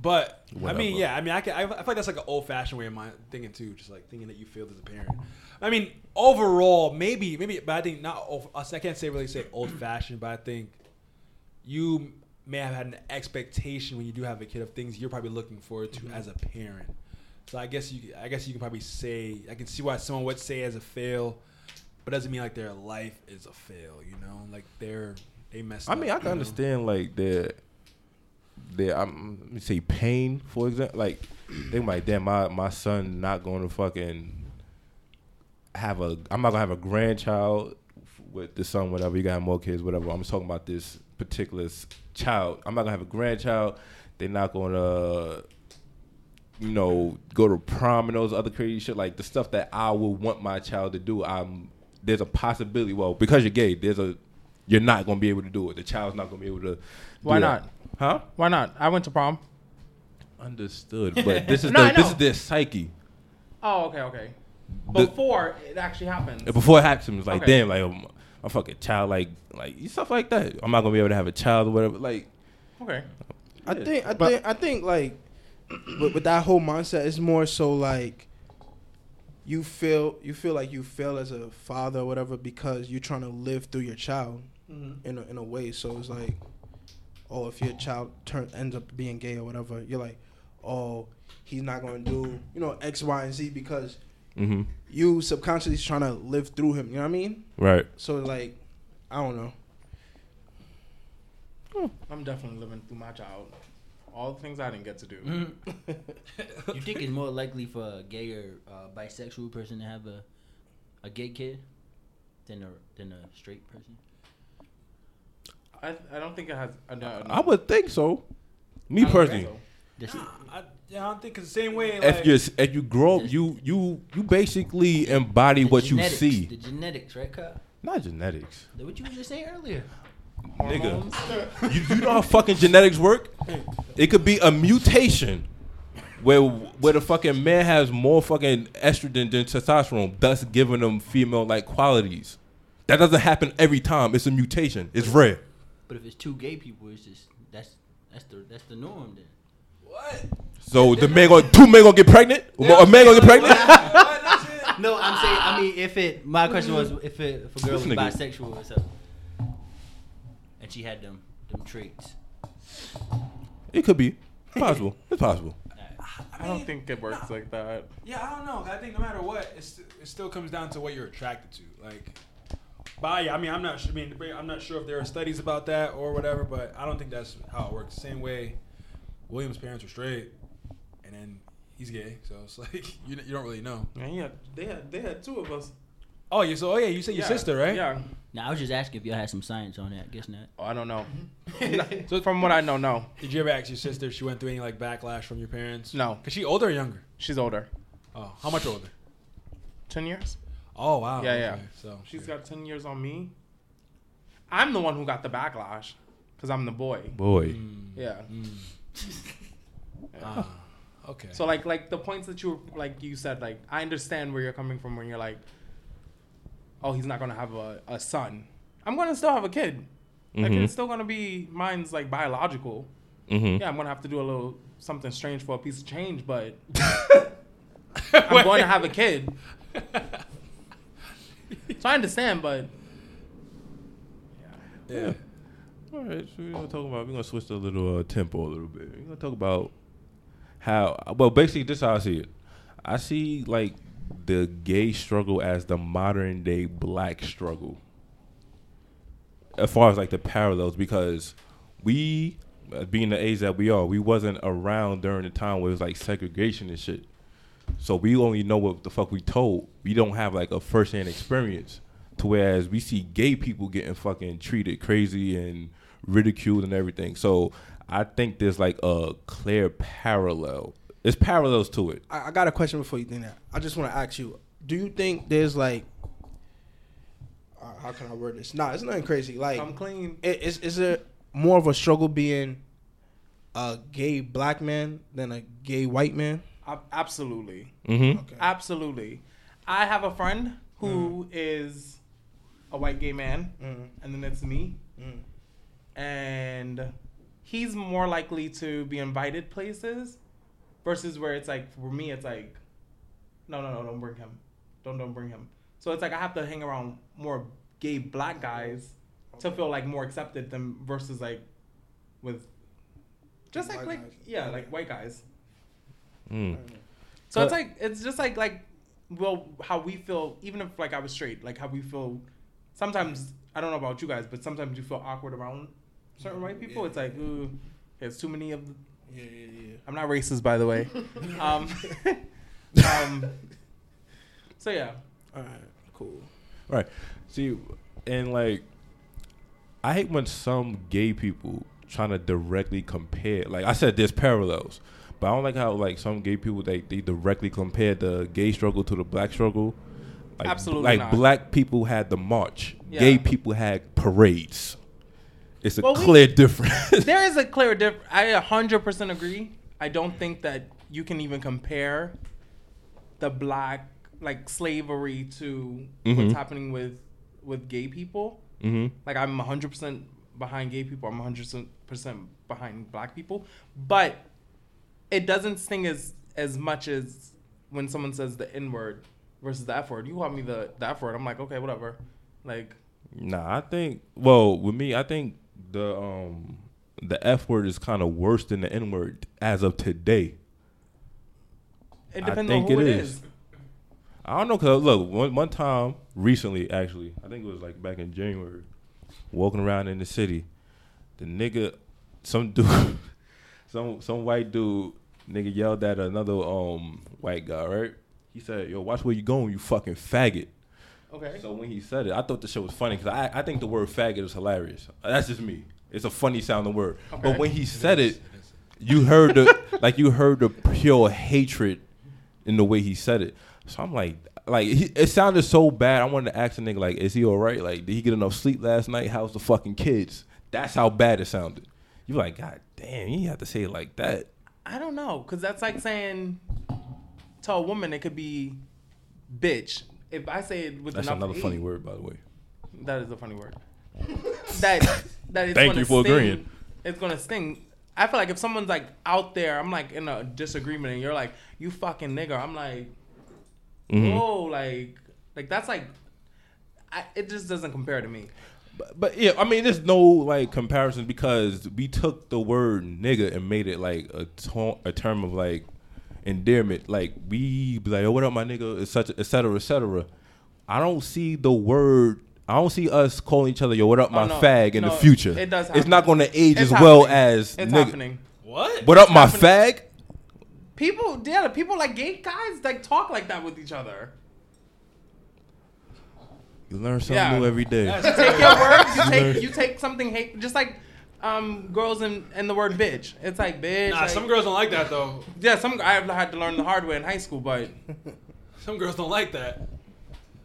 But I mean, yeah, I mean, I, can, I, I feel like that's like an old fashioned way of my thinking too, just like thinking that you failed as a parent. I mean, overall, maybe, maybe, but I think not. I can't say really say old fashioned, but I think you may have had an expectation when you do have a kid of things you're probably looking forward to as a parent. So I guess you, I guess you can probably say, I can see why someone would say as a fail, but doesn't mean like their life is a fail. You know, like they're they messed. I up, mean, I can know? understand like their their um, let me say pain, for example. Like they might, damn, my my son not going to fucking have a. I'm not gonna have a grandchild with the son, whatever. You got more kids, whatever. I'm just talking about this particular child. I'm not gonna have a grandchild. They're not gonna. You know, go to prom and those other crazy shit like the stuff that I would want my child to do. I'm there's a possibility. Well, because you're gay, there's a you're not gonna be able to do it. The child's not gonna be able to. Why that. not? Huh? Why not? I went to prom. Understood, but this is No, the, this is their psyche. Oh, okay, okay. The- Before it actually happens. before it happens, like Okay. damn, like a fucking child, like like stuff like that. I'm not gonna be able to have a child or whatever. Like Okay. I Yeah. think I But- think I think like with, with that whole mindset it's more so like you feel you feel like you fail as a father or whatever because you're trying to live through your child mm-hmm. in a, in a way. So it's like, oh, if your child turn ends up being gay or whatever, you're like, oh, he's not going to do you know X, Y, and Z because hmm you subconsciously trying to live through him. You know what I mean? right. So like, I don't know. I'm definitely living through my child. All the things I didn't get to do. Mm-hmm. you think it's more likely for a gay or uh, bisexual person to have a a gay kid than a than a straight person? I, I don't think it has. I, don't- I would think so. Me I don't personally, think so. This- I, I don't think it's the same way. Like, if you if you grow up, you you you basically embody what genetics, you see. The genetics, right, Kyle? Not genetics. What you were just saying earlier. Hormones. Nigga, you, you know how fucking genetics work? It could be a mutation where where the fucking man has more fucking estrogen than testosterone, thus giving them female like qualities. That doesn't happen every time. It's a mutation. It's rare. But if it's two gay people, it's just that's that's the that's the norm then. So the man going two men gonna get pregnant? A man gonna get pregnant? No, I'm saying I mean if it my question was if it if a girl was This nigga- bisexual or something, and she had them them traits. It could be possible. It's possible. I don't think it works like that. Yeah, I don't know. I think no matter what, it's, it still comes down to what you're attracted to. Like, but yeah, I mean, I'm not. su- I mean, I'm not sure if there are studies about that or whatever, but I don't think that's how it works. Same way, William's parents were straight, and then he's gay, so it's like you, you don't really know. Yeah, yeah, they had they had two of us. Oh, you so oh yeah, you said your Yeah, sister, right? Yeah. Now I was just asking if y'all had some science on that. Guess not. Oh, I don't know. so from what I know, no. Did you ever ask your sister if she went through any like backlash from your parents? No. Cause she older or younger? She's older. Oh, how much older? Ten years. Oh wow. Yeah, yeah. So She's got ten years on me. I'm the one who got the backlash because I'm the boy. Boy. Mm, Yeah. ah, okay. So like like the points that you like you said like I understand where you're coming from when you're like, oh he's not gonna have a, a son. I'm gonna still have a kid. Like Mhm. it's still gonna be mine's like biological. Mm-hmm. Yeah, I'm gonna have to do a little something strange for a piece of change, but I'm going to have a kid. So I understand, but yeah. All right, so we're gonna talk about. We're gonna switch the little uh, tempo a little bit. We're gonna talk about how. Well, basically, this is how I see it. I see like the gay struggle as the modern day black struggle. As far as like the parallels, because we, uh, being the age that we are, we wasn't around during the time where it was like segregation and shit. So we only know what the fuck we told. We don't have like a first hand experience. To whereas we see gay people getting fucking treated crazy and ridiculed and everything. So I think there's like a clear parallel. There's parallels to it. I, I got a question before you think that. I just want to ask you: Do you think there's like, uh, how can I word this? Nah, it's nothing crazy. Like, I'm clean. i- is is it more of a struggle being a gay black man than a gay white man? Ab- Absolutely. Mm-hmm. Okay. Absolutely. I have a friend who is a white gay man, Mm, and then it's me. mm. And he's more likely to be invited places versus where it's like, for me, it's like, no, no, no, don't bring him. Don't, don't bring him. So it's like I have to hang around more gay black guys to feel like more accepted than versus like with just like, like guys. yeah, like white guys. Mm. So it's like it's just like like well how we feel even if like I was straight like how we feel sometimes I don't know about you guys but sometimes you feel awkward around certain white people it's like ooh there's too many of the, Yeah, yeah, yeah. I'm not racist by the way um, um so yeah All right, cool. Right. See, and like, I hate when some gay people trying to directly compare. Like I said, there's parallels, but I don't like how like some gay people they they directly compare the gay struggle to the black struggle. Like, Absolutely Like not. black people had the march, Yeah. gay people had parades. It's a Well, we- clear difference. there is a clear difference I 100% agree I don't think that you can even compare the black like slavery to Mhm. what's happening with with gay people hmm Like I'm 100% behind gay people. I'm 100% behind black people. But it doesn't sting as as much as when someone says the N word versus the F word. You call me the, the F word. I'm like, okay, whatever. Like, Nah, I think. Well, with me, I think the um the F word is kind of worse than the N word as of today. it I depends on who it is. is. I don't know, cause look, one one time recently, actually, I think it was like back in January, walking around in the city, the nigga, some dude, some some white dude, nigga yelled at another um white guy, right? He said, "Yo, watch where you going, you fucking faggot." Okay. So when he said it, I thought the shit was funny because I, I think the word faggot is hilarious. That's just me. It's a funny sounding word. Okay. But when he said it, you heard the like you heard the pure hatred in the way he said it. So I'm like, like he, it sounded so bad. I wanted to ask the nigga like, is he all right? Like, did he get enough sleep last night? How's the fucking kids? That's how bad it sounded. You're like, God damn, you have to say it like that. I don't know, cause that's like saying to a woman it could be bitch. If I say it with That's another funny word, by the way. That is a funny word. that that it's Thank you for sting, agreeing. It's gonna sting. I feel like if someone's like out there, I'm like in a disagreement, and you're like, "You fucking nigga," I'm like, Mhm. "Whoa!" Like, like that's like, I, it just doesn't compare to me. But, but yeah, I mean, there's no like comparison because we took the word nigga and made it like a to- a term of like endearment. Like we be like, oh, what up, my nigga, et cetera, et cetera, et cetera. I don't see the word. I don't see us calling each other, yo, what up, oh, my Oh, no. fag, in No, the future. it does It's not going to age It's as well as It's nigga. happening. What? What up, my happening. fag? People, yeah, people like gay guys like talk like that with each other. You learn something Yeah. new every day. That's- take your words. You take you take something hate, just like um girls in, in the word bitch. It's like bitch. Nah, like- some girls don't like that though. Yeah, some I have had to learn the hard way in high school, but Some girls don't like that.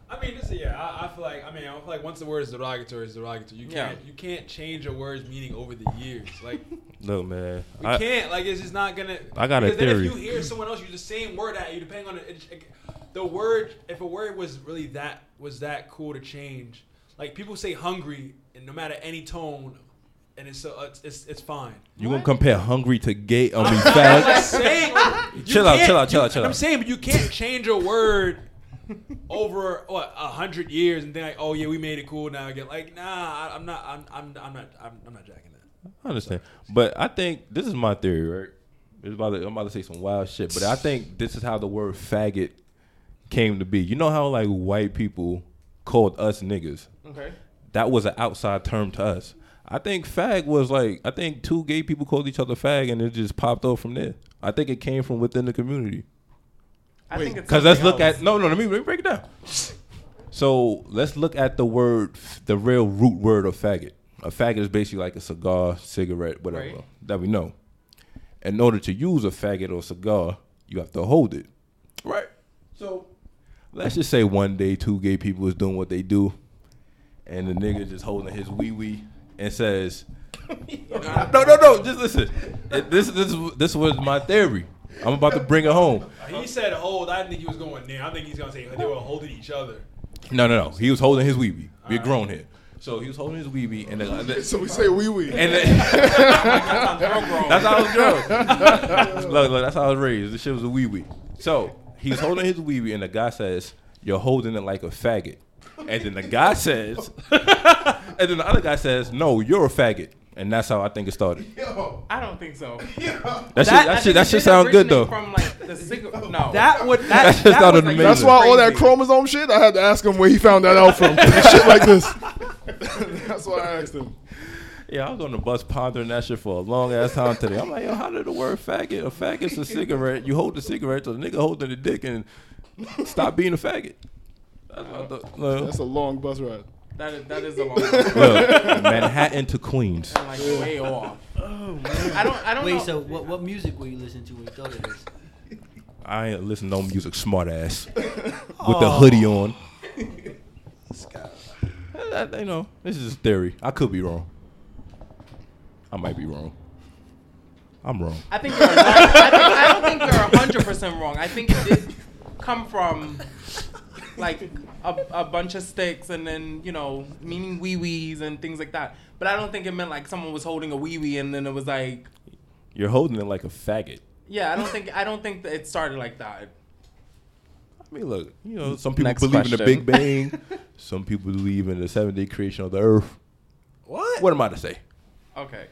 I mean, this, yeah, I, I feel like I mean, I feel like once the word is derogatory, it's derogatory. You can't you can't change a word's meaning over the years. Like Look, man. we I, can't. Like it's just not gonna. I got a because then theory. if you hear someone else use the same word at you, depending on the, it, it- the word, if a word was really that was that cool to change, like people say hungry, and no matter any tone, and it's uh, it's, it's it's fine. you gonna compare hungry to gay? I mean, I'm saying. like, you Chill out, chill out, chill out, I'm saying, but you can't change a word over what a hundred years and then like, oh yeah, we made it cool now again. Like, nah, I, I'm not. I'm, I'm, I'm not. I'm, I'm not jacking that. I understand, but I think this is my theory, right? It's about to, I'm about to say some wild shit, but I think this is how the word faggot came to be. You know how like white people called us niggas? okay. That was an outside term to us. I think fag was like I think two gay people called each other fag, and it just popped off from there. I think it came from within the community. I think Because let's look else. at no, no. Let me, let me break it down. So let's look at the word, the real root word of faggot. A faggot is basically like a cigar, cigarette, whatever Right. that we know. In order to use a faggot or cigar, you have to hold it, right? So let's just say one day two gay people is doing what they do, and the nigga just holding his wee wee and says, "No, no, no, just listen. It- this, this, this was my theory. I'm about to bring it home." He said hold. I didn't think he was going there. I think he's gonna say they were holding each other. No, no, no. He was holding his weeby. We're grown here. So he was holding his weeby, and then, So we say wee wee. and then that's how I was grown. look, look, that's how I was raised. This shit was a wee wee. So he's holding his wee wee, and the guy says, "You're holding it like a faggot." And then the guy says, and then the other guy says, "No, you're a faggot." And that's how I think it started. I don't think so. That, shit, I that think shit, that it shit sound good though. From like the cigarette. No, That would That that, shit that sounded amazing. That's why all that chromosome shit. I had to ask him where he found that out from. shit like this. That's why I asked him. Yeah, I was on the bus pondering that shit for a long ass time today. I'm like, yo, how did the word faggot? A faggot's a cigarette. You hold the cigarette, so the nigga holding the dick and stop being a faggot. That's what I thought. Look, That's a long bus ride. That is that is a long. look, Manhattan to Queens. like way off. Oh man. I don't. I don't Wait, know. so what, what music were you listening to when you thought of this? I ain't listen to no music, smart ass, with the hoodie on. Uh, You know, this is theory. I could be wrong. I might be wrong. I'm wrong. I think you're. I, think, I don't think you're hundred percent wrong. I think it did come from like a, a bunch of sticks and then you know meaning wee wees and things like that. But I don't think it meant like someone was holding a wee wee and then it was like You're holding it like a faggot. yeah. I don't think I don't think that it started like that. I mean, look, you know, some people Next believe in the question. Big Bang. some people believe in the seven day creation of the earth. What? What am I to say? Okay.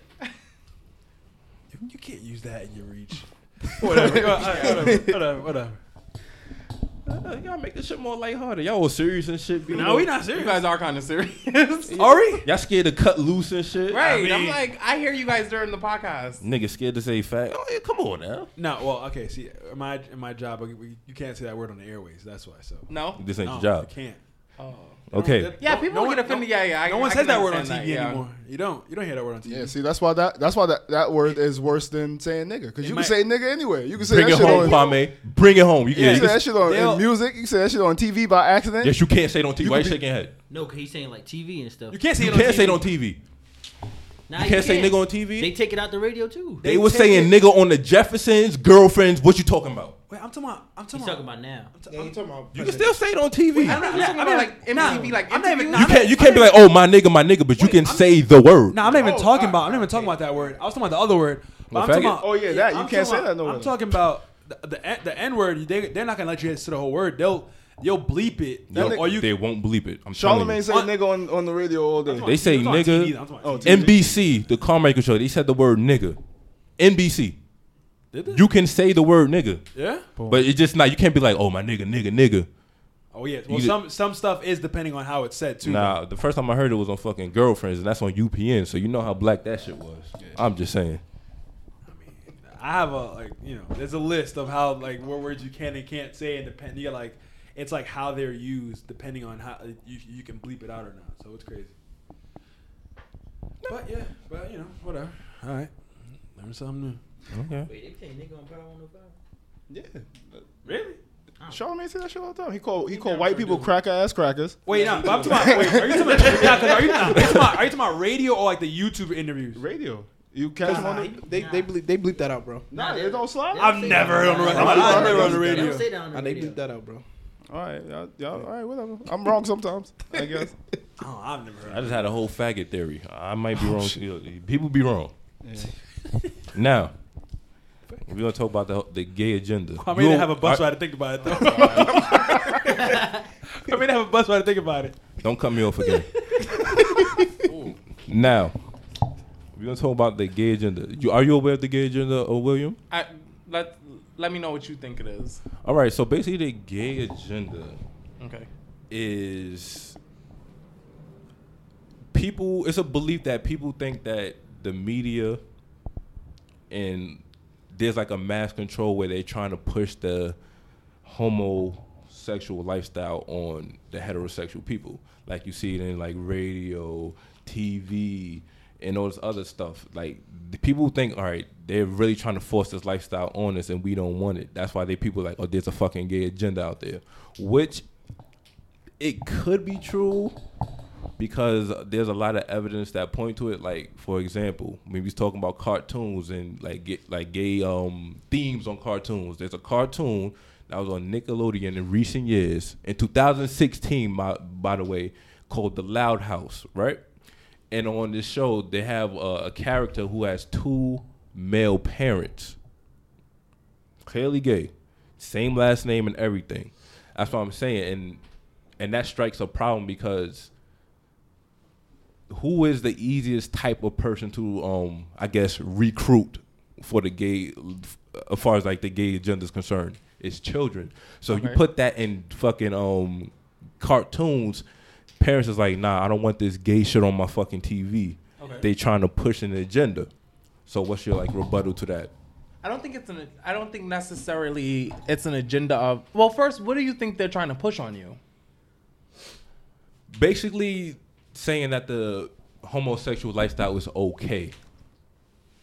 You can't use that in your reach. whatever, whatever, whatever, whatever. Uh, y'all make this shit more lighthearted. Y'all was serious and shit. be No, we not serious. You guys are kind of serious. Are we? Y'all scared to cut loose and shit. Right. I I'm mean- like, I hear you guys during the podcast. Nigga scared to say fact. Oh, yeah, come on now. No. Well, okay. See, my my job, you can't say that word on the airways. That's why. So. No. This ain't No, your job. You can't. Oh. Okay. That- Yeah, no- people no get offended. no- yeah, yeah. I, no one I says that word on TV that, yeah. anymore. You don't. You don't hear that word on TV. Yeah, see, that's why that that's why that, that word is worse than saying nigga. Because you might- can say nigga anywhere. You can say Bring that it shit home, on. Kwame. Bring it home. You You can, can you say can- that shit on in music. You can say that shit on TV by accident. yes, you can't say it on TV. You Why you shaking your head? No, cause he's saying like TV and stuff. You can't say You it on can't TV. say it on TV. Nah, you can't say nigga on TV. They take it out the radio too. They, They was take saying it- nigga on the Jeffersons, girlfriends. What you talking about? Wait, I'm talking about. I'm talking He's about. talking about now. Yeah, you talking about You can still say it on TV. I'm not Yeah, talking I about mean, like nah, MTV, like I'm not even- interviews. nah, you I'm can't. You can't be like, oh my nigga, my nigga, but you can say the word. No, I'm not even Oh, talking about. I'm not even talking about that word. I was talking about the other word. But Well, I'm talking faggot? about. Oh, yeah, that. You I'm can't talking say about- that nowhere. I'm talking about the the, N- the N word. They they're not gonna let you say the whole word. They'll you'll bleep it. Yo, or you. they won't bleep it. I'm telling Charlamagne you. say On- nigga on, on the radio all day. They say I'm talking about nigga. TV, I'm talking Oh, about TV. TV. NBC, the Carmichael show, they said the word nigga. NBC. Did they? You can say the word nigga, Yeah. but it's just not. You can't be like, oh my nigga, nigga, nigga. Oh yeah. Well, You- some some stuff is depending on how it's said too. Nah, the first time I heard it was on fucking Girlfriends, and that's on UPN. So you know how black that shit was. I'm just saying. I mean I have a like you know, there's a list of how like what words you can and can't say, and depend. You like, it's like how they're used depending on how you you can bleep it out or not. So it's crazy. But yeah, but you know, whatever. All right, learn something new. Okay. Wait, they say nigga on Power 105? Yeah. Really? Charlamagne oh. say that shit all the time. He called he called white people cracker ass crackers. Wait, no, but I'm talking about. Wait, are you talking about? Nah, 'cause are you, nah, are you talking about? Are you talking about radio or like the YouTube interviews? Radio. You catch him on the. They they bleep, they bleep that out, bro. Nah, they don't slide. I've never heard on the radio. I've never on the They radio. don't say that on the Nah, they radio. bleep that out, bro. All right, y'all, y'all, all right, whatever. I'm wrong sometimes. I guess. Oh, I've never heard. I just had a whole faggot theory. I might be wrong. People be wrong. Now, we're gonna talk about the the gay agenda. I mean, You- they have a bus ride to think about it. Though. I mean, they have a bus ride to think about it. Don't cut me off again. now, we're gonna talk about the gay agenda. You are you aware of the gay agenda, or William? I, let let me know what you think it is. All right. So basically, the gay agenda Okay. is people. It's a belief that people think that the media and there's like a mass control where they're trying to push the homosexual lifestyle on the heterosexual people. Like you see it in like radio, TV, and all this other stuff. Like the people think, all right, they're really trying to force this lifestyle on us, and we don't want it. That's why they people like, oh, there's a fucking gay agenda out there, which it could be true because there's a lot of evidence that point to it. Like for example, we was talking about cartoons and like get like gay um themes on cartoons. There's a cartoon that was on Nickelodeon in recent years in 2016. By by the way, called The Loud House, right? And on this show, they have a, a character who has two male parents, clearly gay, same last name and everything. That's what I'm saying, and and that strikes a problem because who is the easiest type of person to um I guess recruit for the gay as far as like the gay agenda is concerned? is children. So you put that in fucking um cartoons. Parents is like, nah, I don't want this gay shit on my fucking TV. Okay. They trying to push an agenda. So what's your like rebuttal to that? I don't think it's an. I don't think necessarily it's an agenda of. Well, first, what do you think they're trying to push on you? Basically saying that the homosexual lifestyle is okay.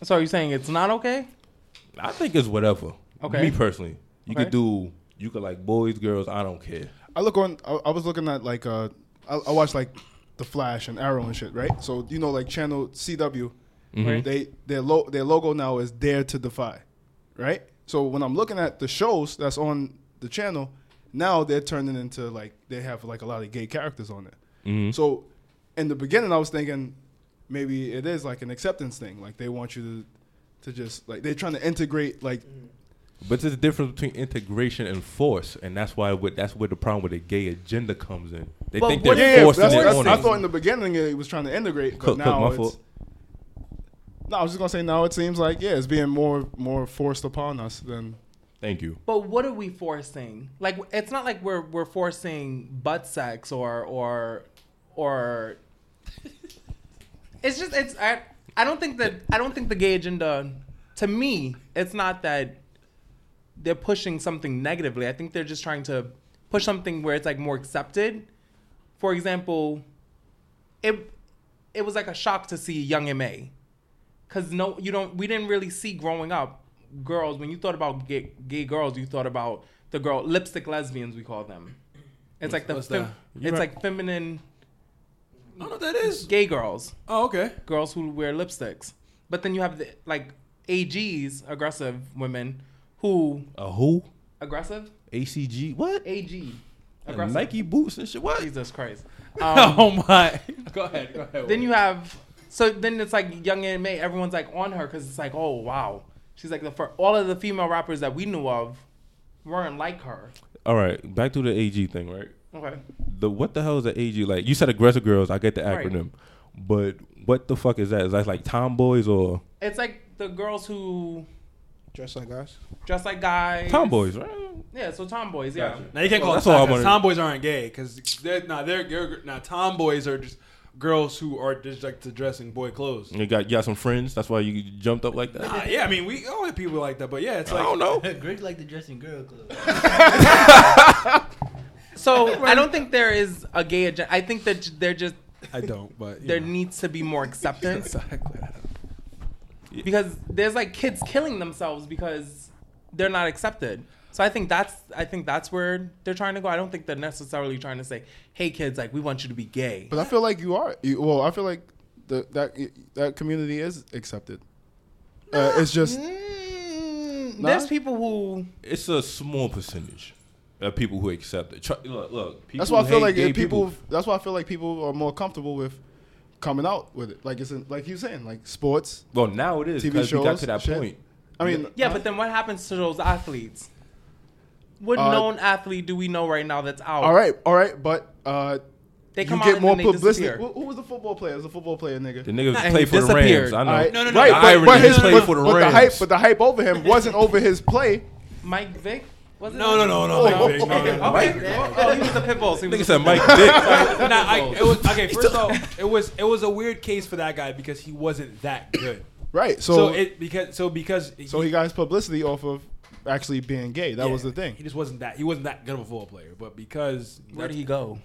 So are you saying it's not okay? I think it's whatever. Okay. Me personally, you Okay. could do. You could like boys, girls. I don't care. I look on. I, I was looking at like uh, I, I watched like the Flash and Arrow and shit, right? So you know, like channel CW, Mhm. they their lo- their logo now is Dare to Defy, right? So when I'm looking at the shows that's on the channel, now they're turning into like they have like a lot of gay characters on it. Mhm. So in the beginning, I was thinking maybe it is like an acceptance thing, like they want you to to just like they're trying to integrate like But there's a difference between integration and force, and that's why what that's where the problem with the gay agenda comes in. They But think they're yeah, yeah, forcing that's, it that's, on I us. thought in the beginning it was trying to integrate, but Cook- cook, now my it's. fault. No, I was just gonna say now it seems like yeah, it's being more more forced upon us than. Thank you. But what are we forcing? Like, it's not like we're we're forcing butt sex or or or. It's just it's I I don't think that I don't think the gay agenda. To me, it's not that they're pushing something negatively. I think they're just trying to push something where it's like more accepted. For example, it it was like a shock to see Young M.A, because no, you don't. We didn't really see growing up girls. When you thought about gay, gay girls, you thought about the girl lipstick lesbians. We call them. It's like the fem- it's like feminine. I don't know what that is. gay girls, Oh, okay. girls who wear lipsticks. But then you have the like AGs, aggressive women, who A who? aggressive ACG? What? AG, aggressive. Nike boots and shit. What? Jesus Christ. Um, oh my. go ahead. Go ahead. then you have so then it's like Young M.A. Everyone's like on her because it's like oh wow, she's like the first. All of the female rappers that we knew of weren't like her. All right, back to the AG thing, right? Okay. The what the hell is the AG like? You said aggressive girls. I get the Right. acronym, but what the fuck is that? Is that like tomboys or It's like the girls who Dress like guys. dress like guys. tomboys? Right? Yeah, so tomboys. Yeah. Gotcha. Now you can't Well, call that's it all I tomboys aren't gay because they're nah they're, they're now tomboys are just girls who are just like to dress in boy clothes. You got you got some friends. That's why you jumped up like that. Nah, yeah, I mean we all have people like that, but yeah, it's like I like don't know. Greg like the dressing girl club. So I don't think there is a gay agenda. I think that they're just I don't, but there know. needs to be more acceptance exactly. because there's like kids killing themselves because they're not accepted. So I think that's I think that's where they're trying to go. I don't think they're necessarily trying to say, "Hey kids, like we want you to be gay." But I feel like you are. You, well, I feel like the, that that community is accepted. Uh, it's just Mm, Nah? There's people who It's a small percentage of people who accept it. Tr- Look, look. People that's why I feel like gay if people, That's why I feel like people are more comfortable with coming out with it. Like it's in, like you saying, like sports. Well, now it is TV because we got shows, to that shit. point. I mean, Yeah, but then what happens to those athletes? What Uh, known athlete do we know right now that's out? all right, all right, but uh, They come out get and more then they publicity. disappear. Who, who was the football player? It was a football player, nigga. The niggas Nah, play he for the. Rams. I know. All right. No, no, no, right, no, but, irony, but he his, played but, for the but the Rams. hype, but the hype over him wasn't over his play. Mike Vick? Was it No, no, no, no, Oh, Mike Vick, oh, no, no, okay. no. Mike- Oh, he was the pit bulls. He was Nigga said Mike bulls. Dick. nah, I, it was okay. First off, it was it was a weird case for that guy because he wasn't that good. Right. So, So, it because so because so he got his publicity off of actually being gay. That yeah, was the thing. He just wasn't that he wasn't that good of a football player. But because Where did he go?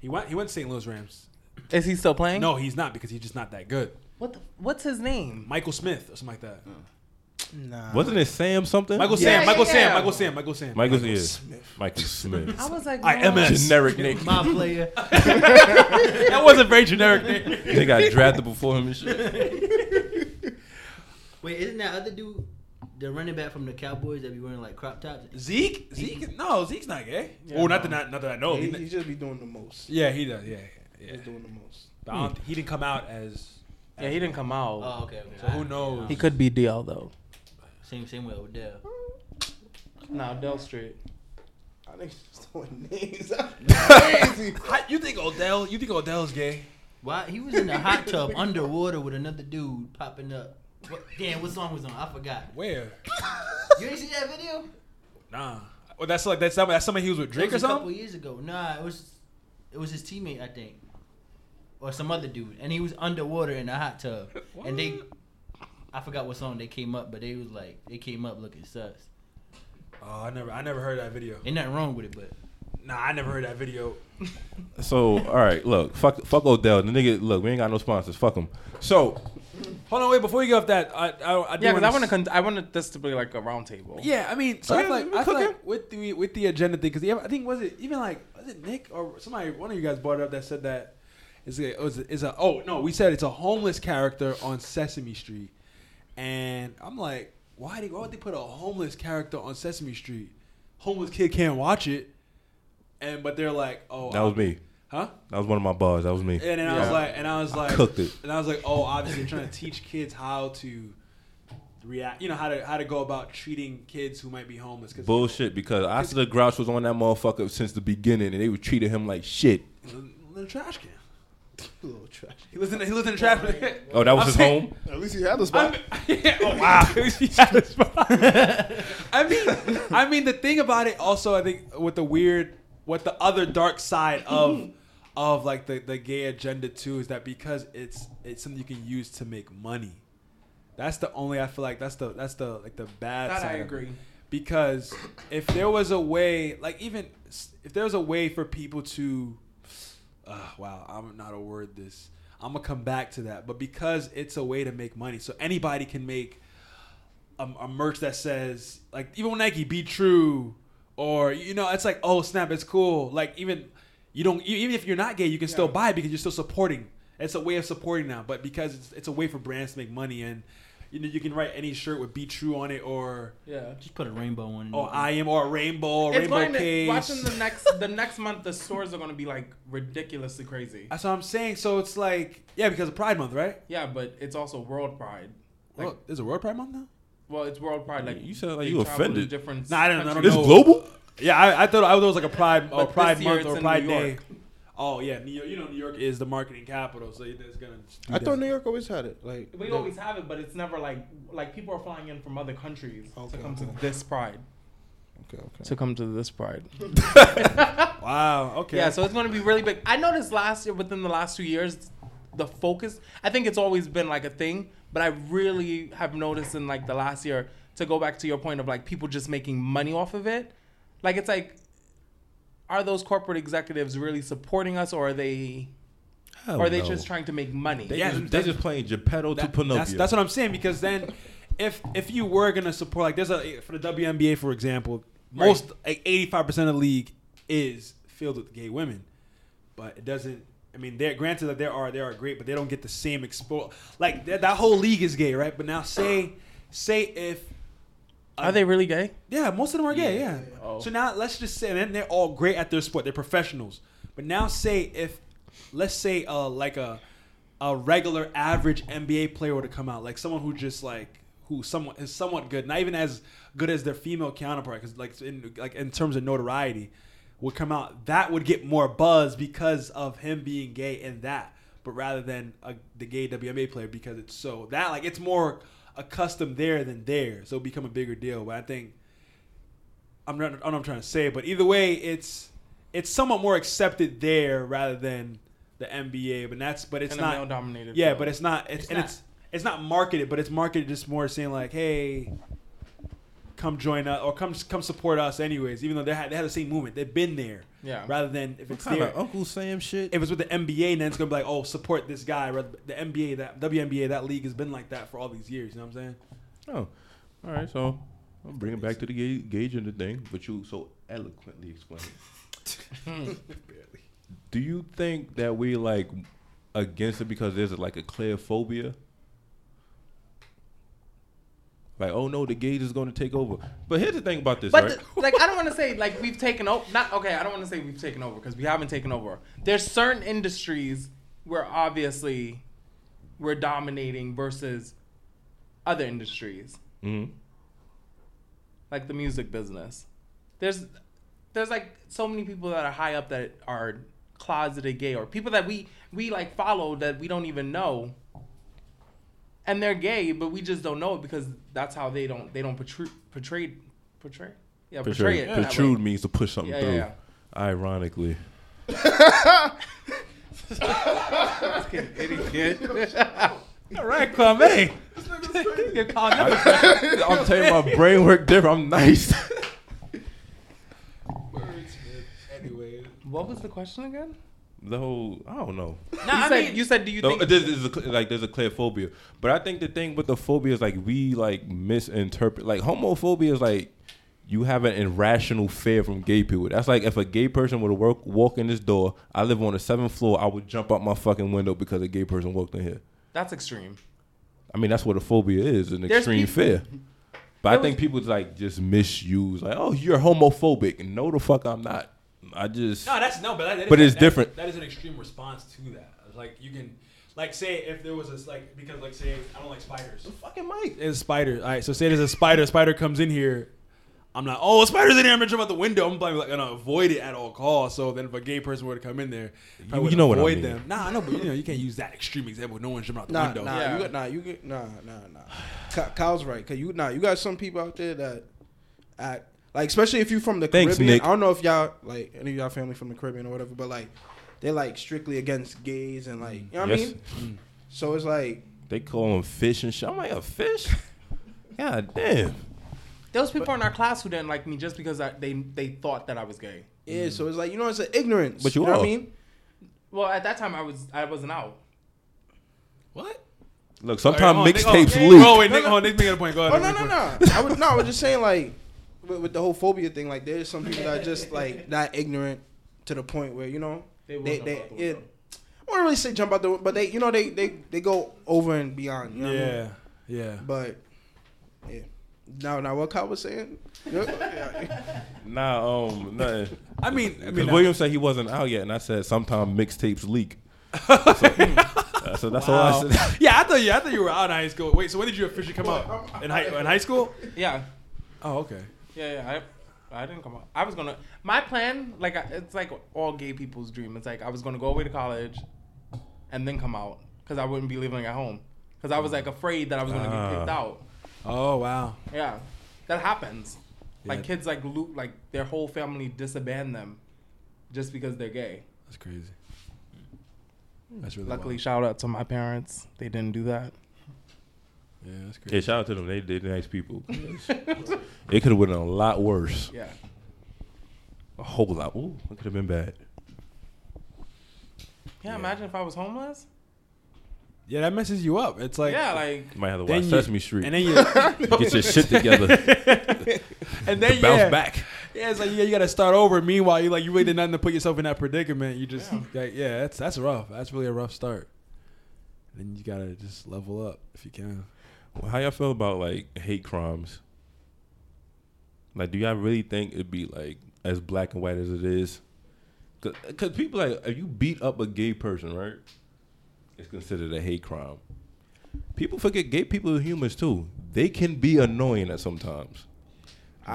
he went he went to St. Louis Rams. Is he still playing? No, he's not because he's just not that good. What the, what's his name? Michael Smith or something like that. Oh. Nah. Wasn't it Sam something? Michael Yeah, Sam, yeah, Michael yeah. Sam, Michael Sam, Michael Sam. Michael is Michael Smith. I was like, I no. MS. Generic name. My player. that was a very generic name. They got drafted before him and shit. Wait, isn't that other dude the running back from the Cowboys that be wearing like crop tops? Zeke, Zeke, no, Zeke's not gay. Yeah, oh, not that no. not, not that I know. he, He- he just be doing the most. yeah, he does. Yeah, yeah. He's doing the most. But I don't, he didn't come out as. Yeah, he didn't come out. Oh, okay, okay. So who knows? He could be DL though. Same same with Odell. No, Dell Street. I think he's throwing names. Crazy. How- you think Odell? You think Odell's gay? Why he was in the hot tub underwater with another dude popping up. What, damn, what song was on? I forgot. Where? You ain't see that video? Nah. Well, that's like that's somebody, that's somebody he was with Drake It was or a couple something. years ago. Nah, it was it was his teammate, I think, or some other dude, and he was underwater in a hot tub, and they, I forgot what song they came up, but they was like they came up looking sus. Oh, I never, I never heard that video. Ain't nothing wrong with it, but Nah, I never heard that video. So, all right, look, fuck, fuck Odell. The nigga, look, we ain't got no sponsors. Fuck him. So, Hold on, wait. Before you get off that, I, I, I do Yeah, because I wanna want s- to. Con- I wanted this to be like a round table. Yeah, I mean, so I yeah, feel like, I feel like with the with the agenda thing, because I think was it even like was it Nick or somebody one of you guys brought it up that said that is a, was a, is a oh no we said it's a homeless character on Sesame Street, and I'm like why they why would they put a homeless character on Sesame Street? Homeless kid can't watch it, and but they're like oh that was um, me. huh? That was one of my bars. That was me. And then I was like, and I was like, Cooked it. And I was like, oh, obviously they're trying to teach kids how to react. You know how to how to go about treating kids who might be homeless. Cause Bullshit, because I Oscar the Grouch was on that motherfucker since the beginning, and they were treating him like shit. You know, little trash can. A little trash. He lives in he lives in a trash. Oh, oh, that was I'm his saying- home. At least he had the spot. I'm- oh wow! He had a spot. I mean, I mean the thing about it also, I think with the weird, what the other dark side of of like the the gay agenda too is that because it's it's something you can use to make money. That's the only I feel like that's the that's the like the bad That side. I of it. agree. Because if there was a way, like even if there was a way for people to, uh, wow, I'm not a word this. I'm gonna come back to that, but because it's a way to make money, so anybody can make a, a merch that says like even Nike, "Be true," or you know, it's like, oh snap, it's cool. Like even you don't even if you're not gay, you can still buy because you're still supporting. It's a way of supporting now, but because it's, it's a way for brands to make money and you know you can write any shirt with "Be True" on it or Yeah. Just put a rainbow on. Oh, it. Or I am or a rainbow or It's rainbow going to, case. watching the next the next month the stores are going to be like ridiculously crazy. That's what I'm saying. So it's like yeah, because of Pride Month, right? Yeah, but it's also World Pride. Like, Well, is it World Pride Month now? well, it's World Pride. Like You said, like you offended. Different Nah, I don't- I don't know. It's global. Yeah, I, I thought I thought it was like a Pride or Pride Month or Pride New Day. York. Oh yeah, New York. You know, New York is the marketing capital, so it's gonna. do I that. thought New York always had it. Like We the- always have it, but it's never like like people are flying in from other countries Okay, to come okay. to this Pride. Okay, okay. To come to this Pride. Wow. Okay. Yeah, so it's going to be really big. I noticed last year, within the last two years, the focus. I think it's always been like a thing, but I really have noticed in like the last year to go back to your point of like people just making money off of it. Like it's like, are those corporate executives really supporting us, or are they, or are they no. just trying to make money? They Yeah, just, they that's- just playing Geppetto to That- Pinocchio. That's, that's what I'm saying because then, if if you were gonna support like there's a for the WNBA for example, Right. most like 85 percent of the league is filled with gay women, but it doesn't. I mean, they're granted that there are there are great, but they don't get the same expo. Like that, that whole league is gay, right? But now say say if Are they really gay? yeah, most of them are gay. Yeah. Oh. So now let's just say, and they're all great at their sport. They're professionals. But now say if, let's say, uh, like a, a regular average NBA player were to come out, like someone who just like who somewhat is somewhat good, not even as good as their female counterpart, because like in like in terms of notoriety, would come out. That would get more buzz because of him being gay and that, but rather than a, the gay WNBA player because it's so that like it's more accustomed there than there, so it become a bigger deal. But I think I'm not. I don't know what I'm trying to say, but either way, it's it's somewhat more accepted there rather than the NBA. But that's but it's not. male-dominated. Yeah, field. but it's not. It's, It's and not. it's it's not marketed, but it's marketed just more saying like, hey, come join us or come come support us anyways. Even though they had they had the same movement, they've been there. Yeah. Rather than if What it's kind there, of Uncle Sam shit? if it's with the NBA, then it's gonna be like, oh, support this guy. Rather- The NBA, that WNBA, that league has been like that for all these years. You know what I'm saying? Oh, all right. So I'll bring it back to the ga- gauge of the thing, but you so eloquently explained. it. Do you think that we like against it because there's like a clear phobia? Like, oh no, the gauge is going to take over. But here's the thing about this, But right? the- like, I don't want to say like we've taken over. Not okay. I don't want to say we've taken over because we haven't taken over. There's certain industries where obviously we're dominating versus other industries, hmm like the music business. There's there's like so many people that are high up that are closeted gay or people that we we like follow that we don't even know. And they're gay, but we just don't know it because that's how they don't they don't portray portray portray yeah portray, it. that way. Protrude means to push something Yeah, through. yeah, Ironically. Idiot. All right, Kwame. You're calling I, I'm telling you, my brain work different. I'm nice. Words, anyway, What was the question again? The whole, I don't know. No, you said you said do you No, think uh, this is a, like there's a clear phobia, but I think the thing with the phobia is like we like misinterpret. Like homophobia is like you have an irrational fear from gay people. That's like if a gay person were to work walk in this door. I live on the seventh floor. I would jump out my fucking window because a gay person walked in here. that's extreme? I mean that's what a phobia is, an There's extreme peop- fear. But There I think people like just misuse like, oh, you're homophobic. No, the fuck, I'm not. I just no, that's no, but that, that is- But it's that- different. That is an extreme response to that. Like you can, like say if there was a like because like say I don't like spiders. fucking Mike. There's a spider. All right, so say there's a spider. Spider comes in here. I'm like, oh, a spider's in here. I'm gonna jump out the window. I'm probably like gonna avoid it at all costs. So then, if a gay person were to come in there, I You- would you know what I avoid mean. them. Nah, I know, but you know, you can't use that extreme example. No one's jumping out the Nah, window. nah, Yeah. you got nah, you get nah, nah, nah. Ky- Kyle's right, cause you nah, you got some people out there that act like, especially if you're from the Thanks, Caribbean. Nick. I don't know if y'all like any of y'all family from the Caribbean or whatever, but like they're like strictly against gays and like you know what Yes. I mean. So it's like They call them fish and shit. I'm like a fish. God damn. There was people in our class who didn't like me just because I, they they thought that I was gay. yeah, so it's like you know it's an ignorance. But you know what. I mean. Well, at that time I was I wasn't out. What? Look, sometimes hold mixtapes oh, leak. Oh wait, Nick, oh, Nick making a point. Go ahead. Oh no no no! I was no, I was just saying like with, with the whole phobia thing. Like there's some people that are just like not ignorant to the point where you know They they they, out it, window. I won't really say jump out the window, but they you know they they they go over and beyond. You know what I mean? Yeah, yeah. But yeah. Now, now, what Kyle was saying? Yeah. Nah, um, nothing. I mean, I mean, William said he wasn't out yet, and I said sometimes mixtapes leak. so, uh, so that's all I Wow. said. yeah, I thought you. I thought you were out in high school. Wait, so when did you officially come out in high in high school? Yeah, Oh, okay. Yeah, yeah. I, I didn't come out. I was gonna. My plan, like, it's like all gay people's dream. It's like I was gonna go away to college, and then come out because I wouldn't be living at home. Because I was like afraid that I was gonna Ah. get kicked out. Oh wow. Yeah, that happens. Like kids, like loot, like their whole family disband them, just because they're gay. That's crazy. That's really Luckily, wild. shout out to my parents. They didn't do that. Yeah, that's Yeah, crazy. shout out to them. They they nice people. it could have been a lot worse. Yeah. A whole lot. Ooh, it could have been bad. Yeah, imagine if I was homeless. Yeah, that messes you up. It's like yeah, like You might have to Then watch you- Sesame Street. and then you Get your shit together. and then you bounce yeah, back. Yeah, it's like yeah, you got to start over. Meanwhile, you like you really did nothing to put yourself in that predicament. You just yeah, yeah that's that's rough. That's really a rough start. Then you gotta just level up if you can. How y'all feel about like hate crimes? Like, do y'all really think it'd be like as black and white as it is? Because people like, if you beat up a gay person, right? It's considered a hate crime. People forget gay people are humans too. They can be annoying at sometimes.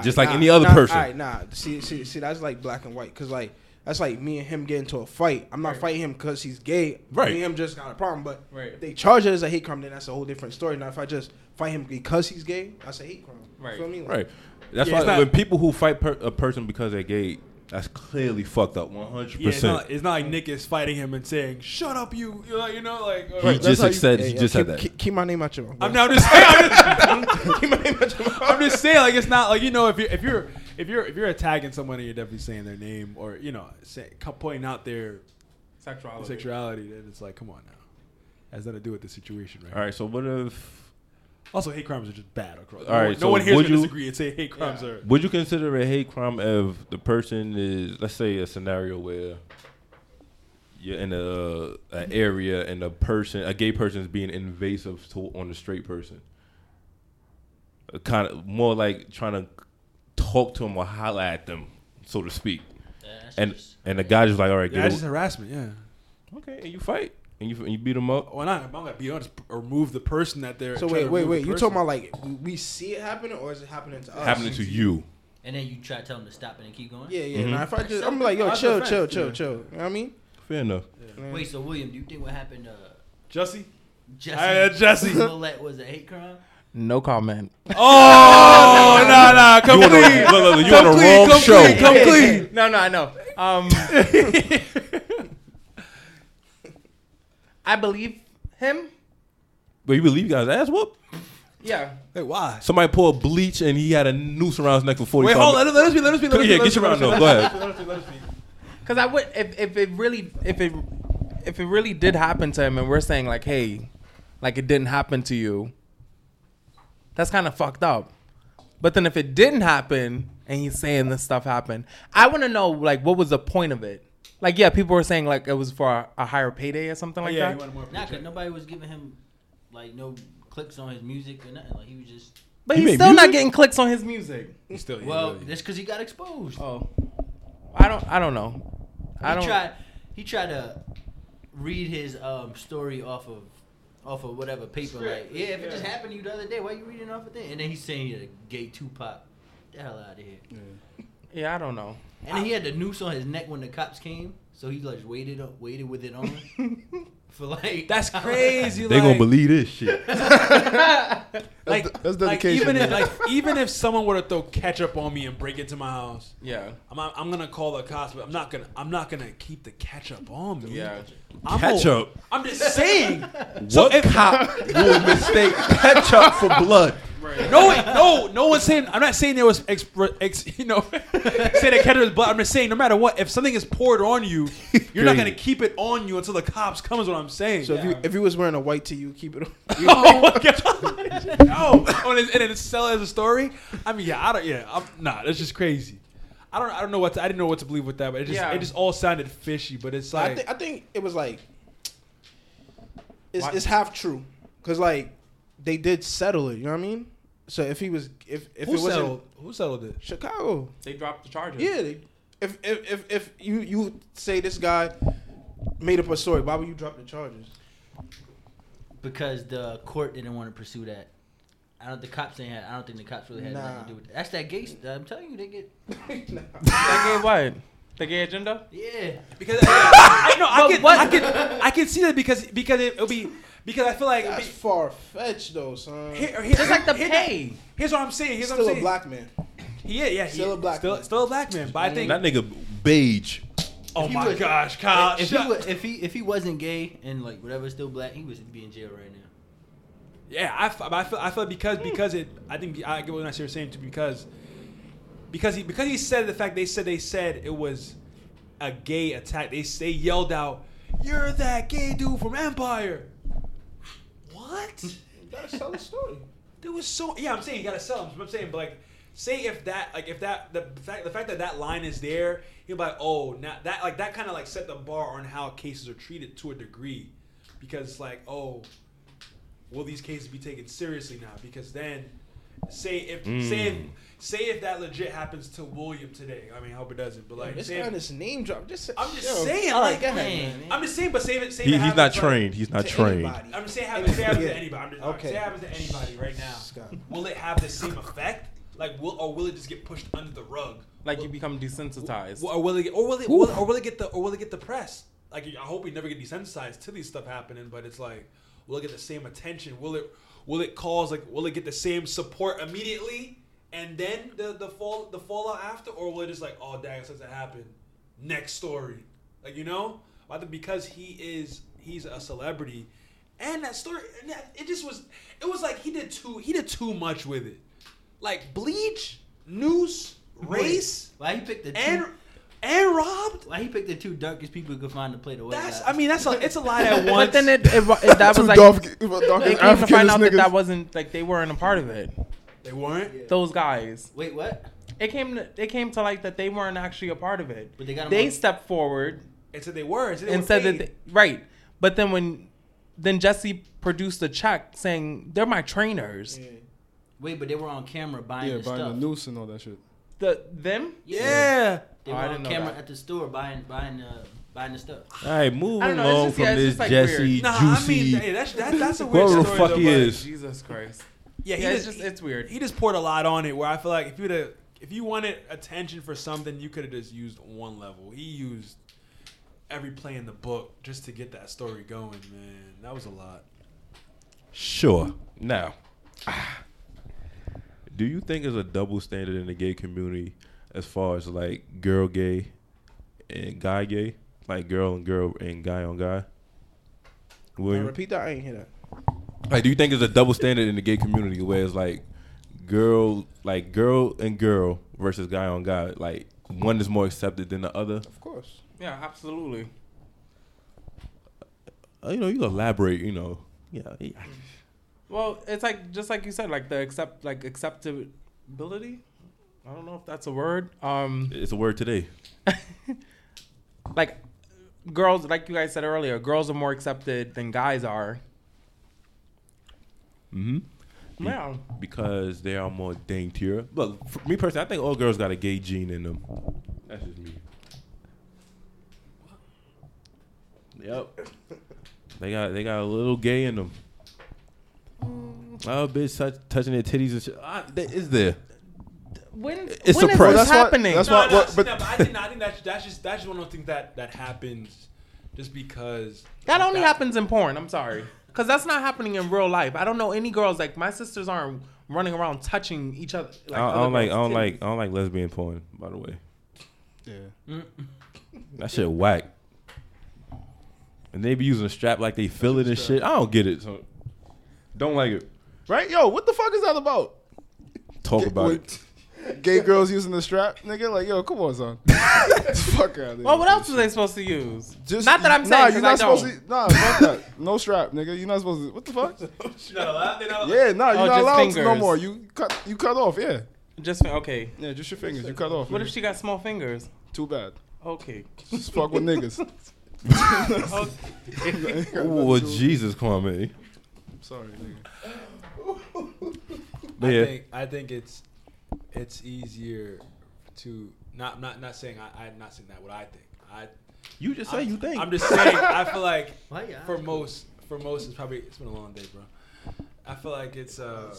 Just like Nah, any other nah, person. All right, nah. See, see, see, that's like black and white. Cause like that's like me and him getting into a fight. I'm not fighting him because he's gay. Right. Me and him just got a problem. But Right. if they charge it as a hate crime, then that's a whole different story. Now, if I just fight him because he's gay, that's a hate crime. Right. Feel me? Like, Right. That's Yeah, why it's not- when people who fight per- a person because they're gay, that's clearly fucked up. One hundred Yeah, it's percent. not, it's not like Nick is fighting him and saying "Shut up, you." You know, you know like. uh, He Right, just how you- said- Hey, he yo, just said keep, that. Keep, keep my name out your mouth. I'm, bro. now just saying. I'm just, keep my name out your mouth. I'm just saying, like it's not like you know, if you if you're if you're if you're attacking someone and you're definitely saying their name or you know say, pointing out their Sexuality. sexuality, then it's like, come on now, has nothing to do with the situation, right? All right. So what if Also, hate crimes are just bad across. All no right, one, no so one here is would gonna you- disagree and say hate crimes Yeah. are. Would you consider a hate crime if the person is, let's say, a scenario where you're in a, a area and a person, a gay person, is being invasive to, on a straight person, kind of more like trying to talk to them or holler at them, so to speak, Yeah, and just- and the guy just like, all right, Yeah, get it's just harassment. Yeah. okay, and you fight and you and you beat them up. Why not? I'm gonna be honest. Remove the person that they're. So wait, to wait, wait. You talking about like we see it happening or is it happening to us? happening to you. and then you try to tell them to stop it and keep going. Yeah, yeah. Mhm. Nah, if I just, I'm like, yo, That's chill, chill, chill, yeah. chill. You know what I mean? Fair enough. Yeah. Wait, so William, do you think what happened to Jesse? Jesse, Hey, Jesse. Smollett was a hate crime? No comment. Oh, nah, nah. Come You on the, clean. look, look, look, you Come on the clean, wrong come show. clean, come clean. no, no, I know. Um, I believe him. But you believe you guys ass whoop? Yeah. Wait, why? Somebody poured bleach and he had a noose around his neck for forty. Wait, hold on. Let, let us be. Let us be. Let us here, be, get your let us round be, though. Go ahead. let us be, let us be. Because I would, if, if it really, if it, if it really did happen to him, and we're saying like, hey, like it didn't happen to you, that's kind of fucked up. But then if it didn't happen, and he's saying this stuff happened, I want to know like what was the point of it? Like, yeah, people were saying like it was for a, a higher payday or something like that. yeah, that. you want Nah, cause nobody was giving him like no clicks on his music or nothing. Like he was just But He he's made still not music? getting clicks on his music. He still, yeah, well, really. that's because he got exposed. Oh, I don't, I don't know. I he don't. tried. He tried to read his um, story off of off of whatever paper. Like, yeah, if it just happened to you the other day, why are you reading off of that? And then he's saying he's a gay Tupac. Get the hell out of here. Yeah, I don't know. And then he had the noose on his neck when the cops came, so he like waited up, waited with it on for like. That's crazy. They like, gonna believe this shit. like de- that's like, dedication, even if like even if someone were to throw ketchup on me and break into my house, Yeah. I'm I'm gonna call the cops, but I'm not gonna I'm not gonna keep the ketchup on me. Yeah. I'm Ketchup. I'm just saying. what if cop would mistake ketchup for blood? No, wait, no, no one's saying. I'm not saying there was, ex, ex, you know, say that ketchup is blood. I'm just saying, no matter what, if something is poured on you, you're not gonna keep it on you until the cops come. Is what I'm saying. So if you if you was wearing a white tee, you keep it on. oh, my God. no, oh, and, it- then sell it as a story. I mean, yeah, I don't. Yeah, I'm, nah, that's just crazy. I don't I don't know what to, I didn't know what to believe with that, but it just Yeah. it just all sounded fishy. But it's I like think I think it was like it's it's half true because like they did settle it. You know what I mean? So if he was if if who it wasn't settled who settled it? Chicago, They dropped the charges. yeah. They, if, if if if you you say this guy made up a story, why would you drop the charges? because the court didn't want to pursue that. I don't. The cops ain't had. I don't think the cops really had Nah. nothing to do with that. That's that gay. Stuff. I'm telling you, they get. They gay what? The gay agenda? Yeah. Because I, no, I But can what- I can I can see that because because it, it'll be because I feel like it'll That's be, far fetched though, son. here, here, Just like the here- pay. Here's what I'm saying. Here's what I'm Still a black man. He is, yeah, he- Still a black still, man. still a black man. But I mm. think That nigga beige. oh my was- gosh, Kyle, if he was, if he if he wasn't gay and like whatever still black, he would be in jail right now. Yeah, I, f- I feel I feel because because it I think I get what you're saying too because because he because he said the fact they said they said it was a gay attack. They they yelled out, "You're that gay dude from Empire." What? You gotta sell the story. There was so yeah. I'm saying you gotta sell him. I'm saying, but like, say if that like if that the fact the fact that that line is there, he'll be like, oh, now that like that kind of like set the bar on how cases are treated to a degree, because it's like, oh, will these cases be taken seriously now? Because then, say if mm. say if say if that legit happens to William today. I mean, I hope it doesn't. But like, This say guy if- this name drop. Just say- I'm just yo, saying, All right, like, ahead, man. man. I'm just saying, but say it. Say He, it he's not happens, like- trained. He's not trained. anybody. I'm just saying, happens, say happens Yeah. to anybody. I'm just, Okay. Say it happens to anybody right now. Scott. Will it have the same effect? Like, will or will it just get pushed under the rug? Like Will- you become desensitized. or will it get, or will it, will, or will it get the, or will it get the press? Like, I hope we never get desensitized to these stuff happening, but it's like, will it get the same attention? Will it, will it cause like, will it get the same support immediately, and then the the fall the fallout after, or will it just like, oh, dang, since it happened, next story, like you know, I think because he is he's a celebrity, and that story, it just was, it was like he did too he did too much with it, like bleach, noose, race Why he picked the two, and and robbed. Why he picked the two darkest people he could find to play the white That's? I mean that's a it's a lot at once. But then it, it, it that was like dark, they dark came to find out that niggas. that wasn't like they weren't a part of it. they weren't. Those guys. Wait, what? It came. To, it came to like that they weren't actually a part of it. But they got 'em They on- stepped forward and said they were. It said they and were said that they, right. But then when then Jesse produced a check saying they're my trainers. Yeah. Wait, but they were on camera buying yeah, the buying stuff. the noose and all that shit. The them. yeah. They Oh, were I on didn't know camera that. at the store buying buying the buying the stuff. All right, moving I don't know, it's along just- from yeah, it's this just, like, Jesse weird. Nah, I juicy. mean hey, that's that, that's a weird Whoever the story. fuck though, he but- is. Jesus Christ. Yeah, he Yeah, just it's just it's weird. he just poured a lot on it. Where I feel like if you would have, if you wanted attention for something, you could have just used one level. He used every play in the book just to get that story going. Man, that was a lot. Sure. Now, ah. Do you think there's a double standard in the gay community as far as like girl gay and guy gay, like girl and girl and guy on guy? Now, William, repeat that. I ain't hear that. like, do you think there's a double standard in the gay community where it's like girl, like girl and girl versus guy on guy, like one is more accepted than the other? Of course. Yeah, absolutely. Uh, you know, you elaborate. You know, yeah, yeah. Well, it's like just like you said, like the accept like acceptability. I don't know if that's a word. Um, it's a word today. like girls, like you guys said earlier, girls are more accepted than guys are. Mm-hmm. Yeah. because they are more daintier. Look, for me personally, I think all girls got a gay gene in them. That's just me. Yep. They got they got a little gay in them. Oh, bitch, touch, touching their titties and shit. That is there. When It's when is suppressed. this That's why- happening? that's no, why- no, what- but- no, but I think I think that's that's just that's just one of those things that that happens just because that only happens in porn. I'm sorry, because that's not happening in real life. I don't know any girls like my sisters aren't running around touching each other. Like I, I don't like I don't like. I don't like lesbian porn. By the way, Yeah. that shit whack. And they be using a strap like they feel it and shit. I don't get it. So don't like it. Right? Yo, what the fuck is that about? Talk Get- about with it. Gay girls using the strap, nigga. Like, yo, come on, son. fuck out of here. Well, what else are they supposed to use? Just, not that I'm nah, saying you're not I supposed don't. to. Nah, fuck that. No strap, nigga. You're not supposed to. What the fuck? You're not allowed- they're not allowed- Yeah, nah, you're Oh, not just allowed to no fingers. more. You cut, you cut off. Yeah. Just okay. Yeah, just your fingers. You cut off. What if she got small fingers? Too bad. Okay. Just fuck with niggas. Oh, well, Jesus, Kwame. Sorry, nigga. But I yeah. think I think it's it's easier to not not not saying I I'm not saying that what I think. I You just say I'm, you think. I'm just saying I feel like Why for asking? most for most it's probably it's been a long day, bro. I feel like it's uh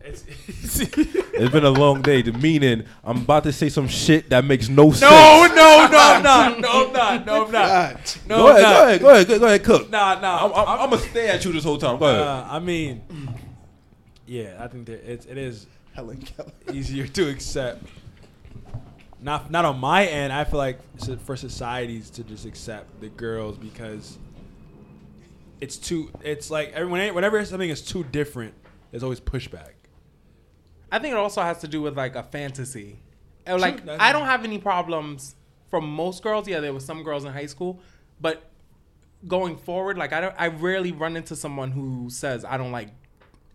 it's, It's been a long day. The meaning, I'm about to say some shit that makes no, sense. no no no I'm not no I'm not no I'm not no go I'm ahead, not. go ahead, go ahead, go, go ahead, cook. Nah nah I'm, I'm, I'm gonna stay at you this whole time. Go ahead. uh, I mean yeah I think that it's it is Helen Keller. easier to accept. Not not on my end. I feel like for societies to just accept the girls because it's too. It's like everyone. Whenever something is too different, there's always pushback. I think it also has to do with like a fantasy. Uh, Like True. I don't have any problems from most girls. Yeah, there was some girls in high school, but going forward, like I don't, I rarely run into someone who says I don't like,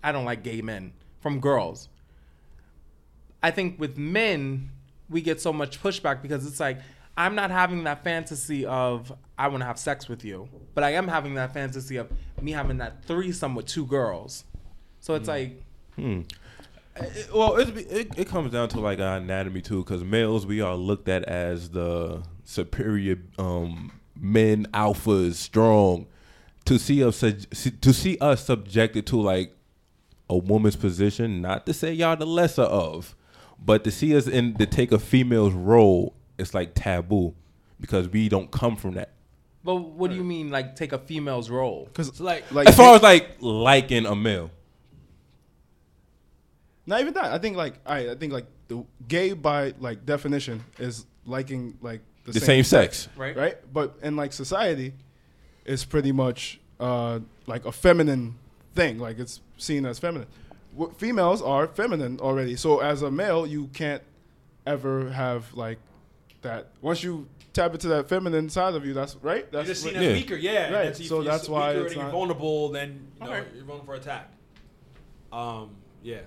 I don't like gay men from girls. I think with men, we get so much pushback because it's like I'm not having that fantasy of I want to have sex with you, but I am having that fantasy of me having that threesome with two girls. So it's like. Hmm. It- well, it, it it comes down to like our anatomy too, because males we are looked at as the superior um, men, alphas, strong. To see us to see us subjected to like a woman's position, not to say y'all the lesser of, but to see us in to take a female's role, it's like taboo because we don't come from that. But what do you mean, like take a female's role? Because It's like like as far as like liking a male, not even that. I think like I I think like the gay by like definition is liking like the, the same sex. Right? right? But in like society, it's pretty much uh, like a feminine thing. Like it's seen as feminine. W- females are feminine already. So as a male, you can't ever have like that. Once you tap into that feminine side of you, that's right. you're That's just seen what- as Yeah. weaker. Yeah. Right, if so you're that's why it's and you're not- vulnerable. Then you know, Okay. you're vulnerable for attack. Um. Yeah.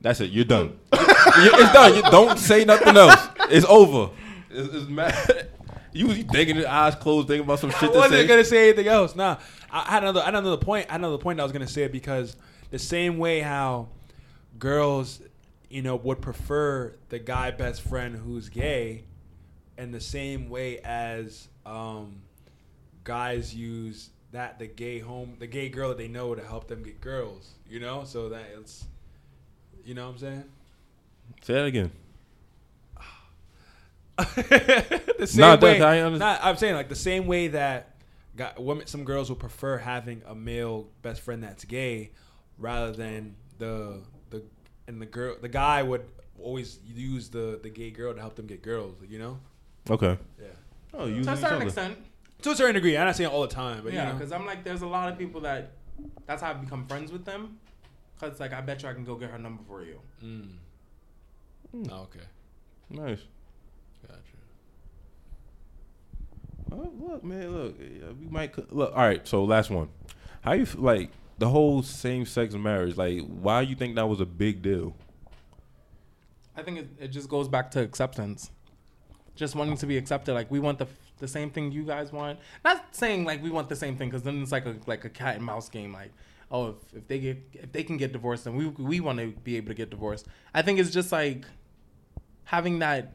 That's it. You're done. It's done. You don't say nothing else. It's over. It's, it's mad. You, you thinking your eyes closed, thinking about some shit to wasn't say. gonna say anything else. Nah, I I had another. I had another point. I had another point. I was gonna say because the same way how girls, you know, would prefer the guy best friend who's gay, and the same way as um, guys use that the gay home, the gay girl that they know to help them get girls. You know, so that it's, you know what I'm saying. Say that again. the same Nah, that- way. I under- nah, I'm saying like the same way that got women, some girls will prefer having a male best friend that's gay rather than the the and the girl the guy would always use the the gay girl to help them get girls. You know. Okay. Yeah. Oh, To a certain extent, To a certain degree, I'm not saying all the time, but yeah. you know. Because I'm like, there's a lot of people that that's how I become friends with them. Cause like I bet you I can go get her number for you. Mm. Hmm. Oh, okay. Nice. Gotcha. Oh, look, man, look. We might look. All right. So last one. How you like the whole same-sex marriage? Like, why you think that was a big deal? I think it, it just goes back to acceptance. Just wanting to be accepted. Like we want the the same thing you guys want. Not saying like we want the same thing because then it's like a like a cat and mouse game. Like oh if, if they get if they can get divorced then we we want to be able to get divorced. I think it's just like having that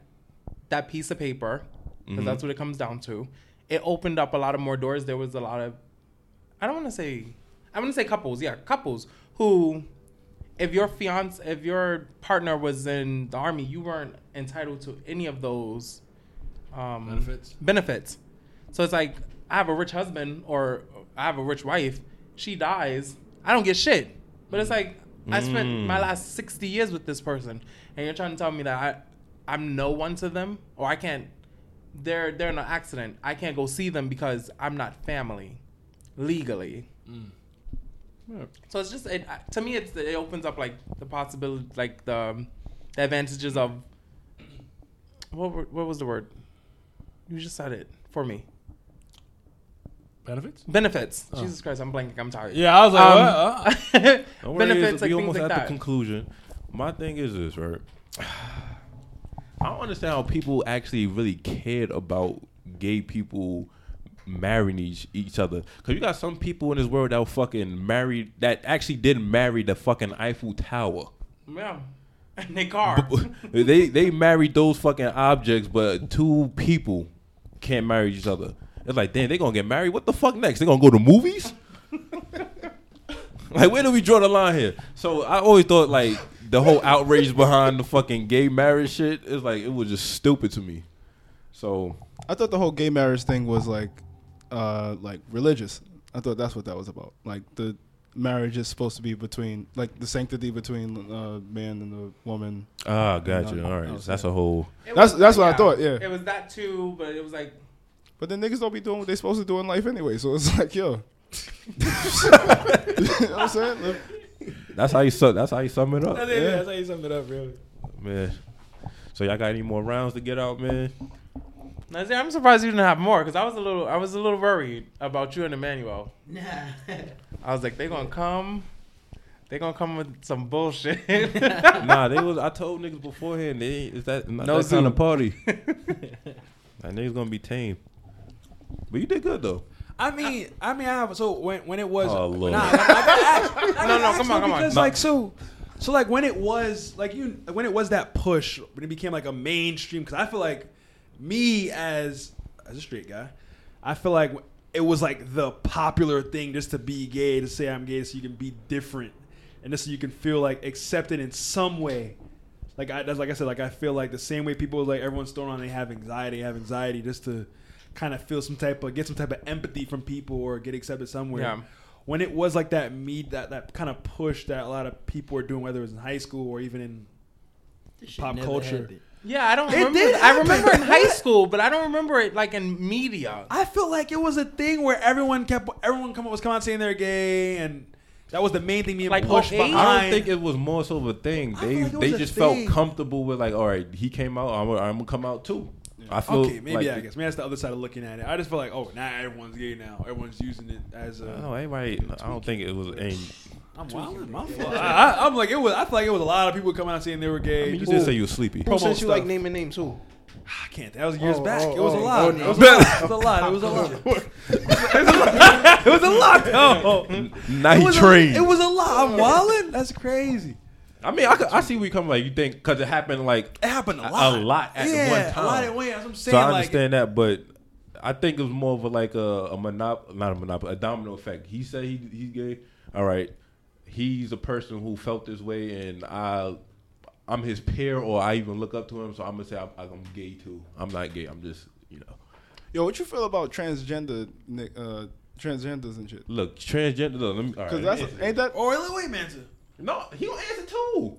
that piece of paper because Mhm. that's what it comes down to. It opened up a lot of more doors. There was a lot of I don't want to say I want to say couples. Yeah, couples who if your fiance, if your partner was in the army, you weren't entitled to any of those um, Benefits? Benefits. So it's like I have a rich husband or I have a rich wife. She dies, I don't get shit. But it's like I spent Mm. my last sixty years with this person, and you're trying to tell me that I, I'm no one to them, or I can't. They're they're in an accident. I can't go see them because I'm not family, legally. Yeah. So it's just it, to me, it's it opens up like the possibility, like the, um, the advantages of what were- what was the word? You just said it for me. Benefits? Benefits. Oh. Jesus Christ, I'm blanking. I'm tired. Yeah, I was like, Um, what? Uh, worry, benefits, we like almost things like at that. the conclusion. my thing is this, right? I don't understand how people actually really cared about gay people marrying each, each other. Cause you got some people in this world that fucking married that actually did marry the fucking Eiffel Tower. Yeah. And they car. they they married those fucking objects, but two people can't marry each other. It's like, damn, they gonna get married. What the fuck next? They gonna go to movies? like, where do we draw the line here? So I always thought like the whole outrage behind the fucking gay marriage shit is like it was just stupid to me. So I thought the whole gay marriage thing was like, uh, like religious. I thought that's what that was about. Like the marriage is supposed to be between, like the sanctity between uh, man and the woman. ah, gotcha. No, All no, right, it's that's a whole. It That's- was- that's what I thought, yeah. It was that too, but it was like But then niggas don't be doing what they supposed to do in life anyway. So it's like, yo, you know what I'm saying? Like, That's how you sum. That's how you sum it up, That's, it, that's how you sum it up, really. man. So y'all got any more rounds to get out, man? Nazir, I'm surprised you didn't have more because I was a little, I was a little worried about you and Emmanuel. Nah. I was like, they gonna come, they gonna come with some bullshit. nah, they was. I told niggas beforehand. They ain't- is that not No that kind of Zoom. party. that niggas gonna be tame. But you did good though. I mean, I mean, I have so when when it was Oh, Lord. nah, I, I ask, I No, no, come on, come on. because No. like so, so like when it was like you when it was that push when it became like a mainstream because I feel like me as as a straight guy, I feel like it was like the popular thing just to be gay to say I'm gay so you can be different and just so you can feel like accepted in some way. Like I, that's like I said, like I feel like the same way people like everyone's thrown on they have anxiety, have anxiety just to kind of feel some type of get some type of empathy from people or get accepted somewhere. Yeah. When it was like that me that that kind of push that a lot of people were doing, whether it was in high school or even in Pop culture. yeah, I don't It remember. did I remember in high school, but I don't remember it like in media. I feel like it was a thing where everyone kept everyone come was coming out saying they're gay and that was the main thing being Like pushed 08? behind. I don't think it was more so of a thing. I They like they just thing. felt comfortable with like, all right, he came out. I'm, I'm gonna come out too. I feel okay, maybe like, I guess maybe that's the other side of looking at it. I just feel like oh now everyone's gay now. Everyone's using it as a. I don't know everybody. I don't think it was any. I'm wilding, my fault. I, I, I'm like it was. I feel like it was a lot of people coming out saying they were I gay. mean, you did say you were sleepy. Who Promo sent you like naming names? Who? I can't. That was years Oh, back. oh, it was a oh, lot. oh, it, was a lot. it was a lot. It was a lot. it was a lot. though. Now It was a- trained. it was a lot. I'm wilding. That's crazy. I mean, I, could, I see where you come like you think because it happened like It happened a A- lot. a lot at yeah, one time. A lot at one. That's what I'm saying. so I like, understand that, but I think it was more of a like a, a monop, not a monopoly, a domino effect. He said he he's gay. All right, he's a person who felt this way, and I. I'm his peer, or I even look up to him, so I'm gonna say I'm, I'm gay too. I'm not gay. I'm just, you know, yo, what you feel about transgender, uh, transgenders and shit? look transgender. Look, let me, all right, Because let me that's answer ain't that. Or wait, wait, man. No, he gonna answer too.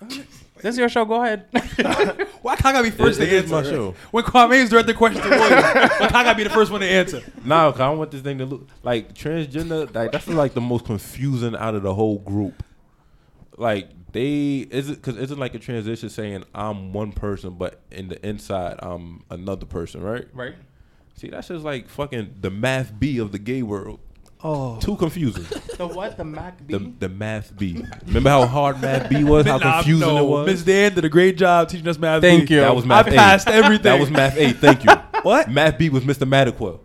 This is your show. Go ahead. Why can't I be first It- to it is answer? my show. When Kwame's directed questions to William, why can't I be the first one to answer? Nah, cause I don't want this thing to look like transgender. Like that's like the most confusing out of the whole group. Like they is it because it's like a transition saying I'm one person, but in the inside I'm another person, right? right. See, that's just like fucking the math B of the gay world. Oh, Too confusing. The what? The Mac B. the the math B. Remember how hard math B was? How confusing it was. Miss Dan did a great job teaching us math. Thank B. you. That was math A. passed everything. That was math A. Thank you. What? Math B was Mr. Madiquel.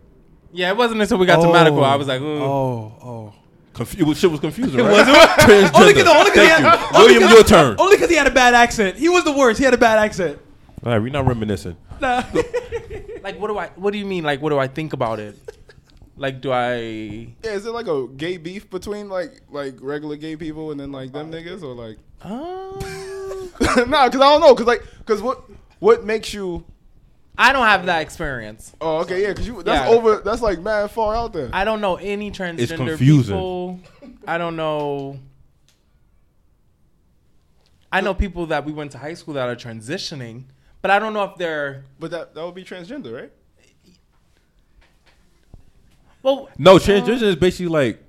yeah, it wasn't until we got to oh. medical. I was like, Ooh. oh, oh. Confu- it was, shit was confusing, right? was, it was. Transgender. Only 'cause- only 'cause he Thank had- you. only William, 'cause- your turn. Only because he had a bad accent. He was the worst. He had a bad accent. All right, we're not reminiscing. Nah. like, what do I? What do you mean? Like, what do I think about it? Like, do I? Yeah, is it like a gay beef between like like regular gay people and then like them niggas or like? Uh, nah, cause I don't know, cause like, cause what what makes you? I don't have that experience. Oh, okay, yeah, cause you that's Yeah. over. That's like mad far out there. I don't know any transgender confusing. people. I don't know. I know people that we went to high school that are transitioning, but I don't know if they're But that that would be transgender, right? Well. No, transgender is basically like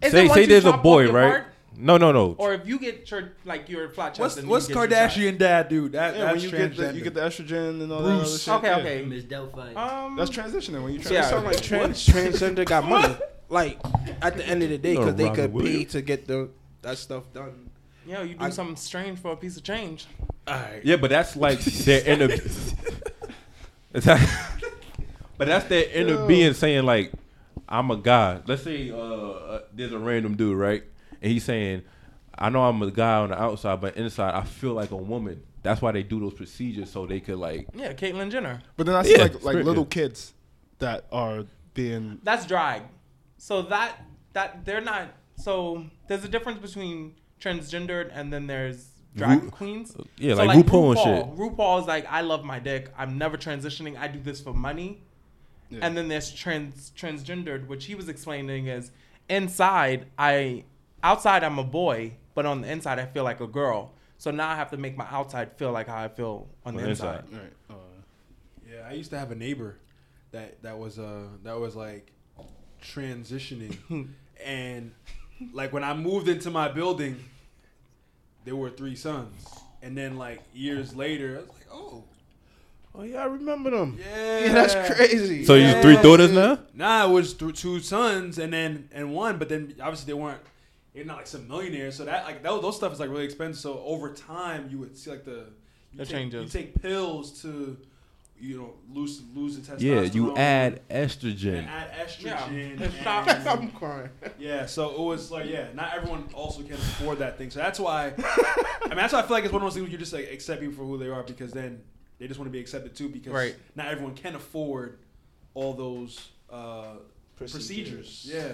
is say say there's a boy, right? part? No, no, no. Or if you get your like your flat chest. What's and what's you Kardashian dad dude? That Yeah, when you get the, you get the estrogen and all that other Bruce. shit. Okay, yeah. okay. Miss Delphi. Um, That's transitioning when you Yeah. It sound like trans, transgender got money. Like at the end of the day, No, because they could pay to get the that stuff done. Yo, you do I- something strange for a piece of change. All right. Yeah, but that's like their inner. It's that- but that's their inner being saying like, "I'm a guy." Let's say uh, uh, there's a random dude, right, and he's saying, "I know I'm a guy on the outside, but inside I feel like a woman." That's why they do those procedures so they could like. Yeah, Caitlyn Jenner. But then I see Yeah, like like little yeah. kids that are being That's drag. So that that they're not. So there's a difference between transgendered and then there's drag Ru- queens. Yeah, So, like, RuPaul and shit. RuPaul is like, I love my dick. I'm never transitioning. I do this for money. Yeah. And then there's trans transgendered, which he was explaining is inside I, outside I'm a boy, but on the inside I feel like a girl. So now I have to make my outside feel like how I feel on the the inside. inside. right. Uh, Yeah, I used to have a neighbor that that was uh that was like transitioning, and like when I moved into my building, there were three sons, and then like years later, I was like, oh Oh yeah, I remember them. yeah, Yeah, that's crazy. So you three daughters now? Nah, it was th- two sons and then and one, but then obviously they weren't. They're not like some millionaires, so that like those, those stuff is like really expensive. So over time, you would see like the you The take, changes. You take pills to, you know, lose lose the testosterone. Yeah, you add and estrogen. add estrogen. Yeah. and- I'm crying. yeah, so it was like yeah, not everyone also can afford that thing. So that's why. I mean, that's why I feel like it's one of those things where you just like accept people for who they are because then they just want to be accepted too because Right. not everyone can afford all those uh, procedures. Procedures. Yeah,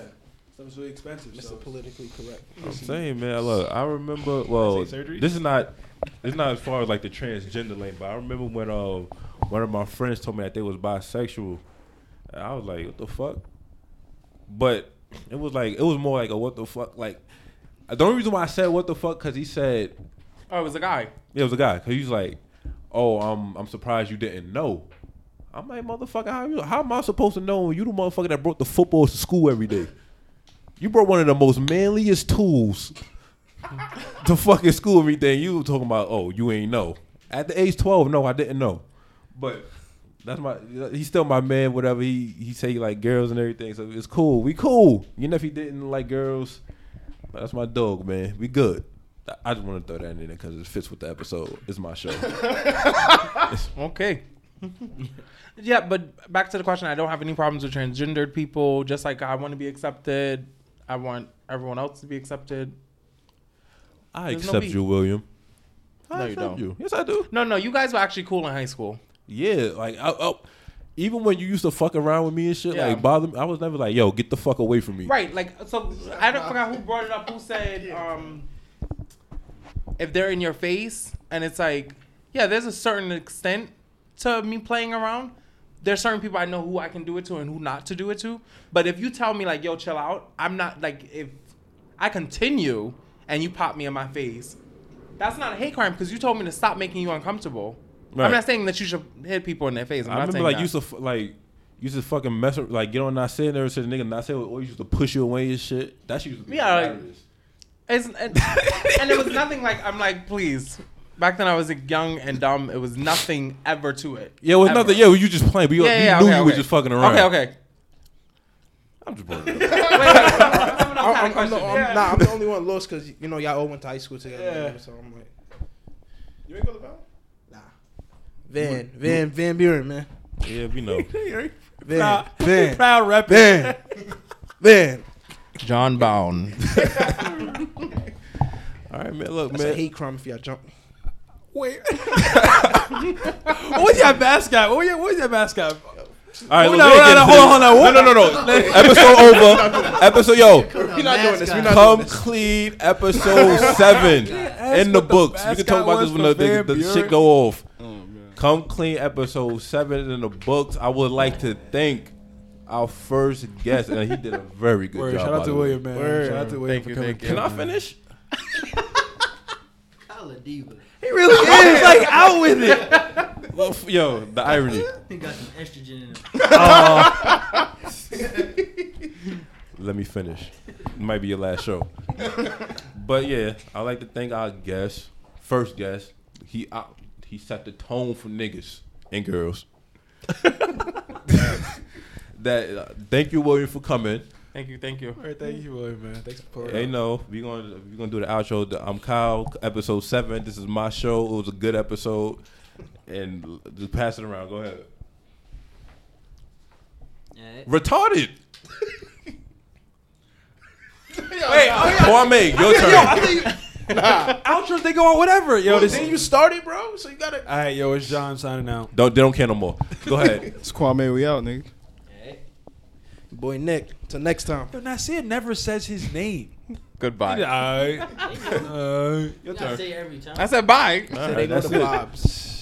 stuff is really expensive. Mr. So. Politically correct. I'm saying, man. Look, I remember. Well, say this is not. It's not as far as like the transgender lane, but I remember when uh one of my friends told me that they was bisexual. And I was like, what the fuck? But it was like it was more like a what the fuck. Like the only reason why I said what the fuck because he said Oh, it was a guy. yeah, it was a guy because he was like, oh, um, I'm surprised you didn't know. I'm like, motherfucker, how, you, how am I supposed to know you the motherfucker that brought the footballs to school every day? You brought one of the most manliest tools to fucking school every day. You were talking about, oh, you ain't know. At the age 12, no, I didn't know. But that's my, he's still my man, whatever. He he say he like girls and everything, so it's cool. We cool. Even if he didn't like girls, that's my dog, man. We good. I just want to throw that in there because it fits with the episode. It's my show. Okay. yeah, but back to the question. I don't have any problems with transgendered people. Just like I want to be accepted, I want everyone else to be accepted. I There's accept beef. you, William. I No, you don't. You. Yes, I do. No, no, you guys were actually cool in high school. Yeah, like I, I, even when you used to fuck around with me and shit, Yeah. like bother me, I was never like, "Yo, get the fuck away from me." Right, like so. I don't forgot who brought it up. Who said um, if they're in your face and it's like, yeah, there's a certain extent to me playing around. There's certain people I know who I can do it to and who not to do it to. But if you tell me like, yo, chill out, I'm not like if I continue and you pop me in my face, that's not a hate crime because you told me to stop making you uncomfortable. Right. I'm not saying that you should hit people in their face. I'm I not remember like that. used to f- like used to fucking mess up, like get on not sit there, said the nigga not say oh, always used to push you away and shit. That shit used to be Yeah, like- hilarious. It's, and, and it was nothing like I'm like, please. Back then I was like, young and dumb. It was nothing ever to it. yeah, it was Ever. nothing. Yeah, you just playing, but you, Yeah, you yeah, knew okay, you were okay. just fucking around. Okay, okay. I'm just bored. Wait, wait, wait. Someone else had a I'm, I'm, question. the, I'm, nah, I'm the only one lost because you know y'all all went to high school together. Yeah. So I'm like, You ain't go to Val? nah. Van, Van, Van Buren, man. yeah, we know. Van, Proud- Van, Proud rep. Van, Van. John Bound. All right, man. Look, That's a man. hate crime if y'all jump. Wait. what was your mascot? What was your, what was your mascot? All right, Hold look, on, we hold on, hold on, hold on. No, no, no, no. Episode over. Episode, yo. We're not doing this. We're not Come doing this. clean, episode seven in the what the books. We can talk about this when the, the, the shit go off. Come clean, episode seven in the books. I would like to thank our first guest, and he did a very good Word, job. shout out to way. William, man. Word. Shout out to William Thank for you, coming. thank you. Can I finish? Kyle a diva. He really is like out with it. Well, f- yo, the irony. He got some estrogen in him. Let me finish. It might be your last show. but yeah, I like to thank our guest, first guest. He uh, he set the tone for niggas and girls. That uh, thank you, William, for coming Thank you, thank you. All right, thank you, William, man. Thanks for pulling Hey, up. no, we gonna we gonna do the outro. The- I'm Kyle, episode seven. This is my show. It was a good episode, and just pass it around. Go ahead. Alright. Retarded. Wait, oh Kwame, your turn. Outros, they go on whatever. Yo, this. Then you started, bro. So you gotta. All right, yo, it's John signing out. Don't they don't care no more. Go ahead. It's Kwame. We out, nigga. Alright. Boy, Nick. Till next time. Yo, Nasir never says his name. Goodbye. All right. You Uh, gotta say it every time. I said bye. All They right, know that's the it. vibes.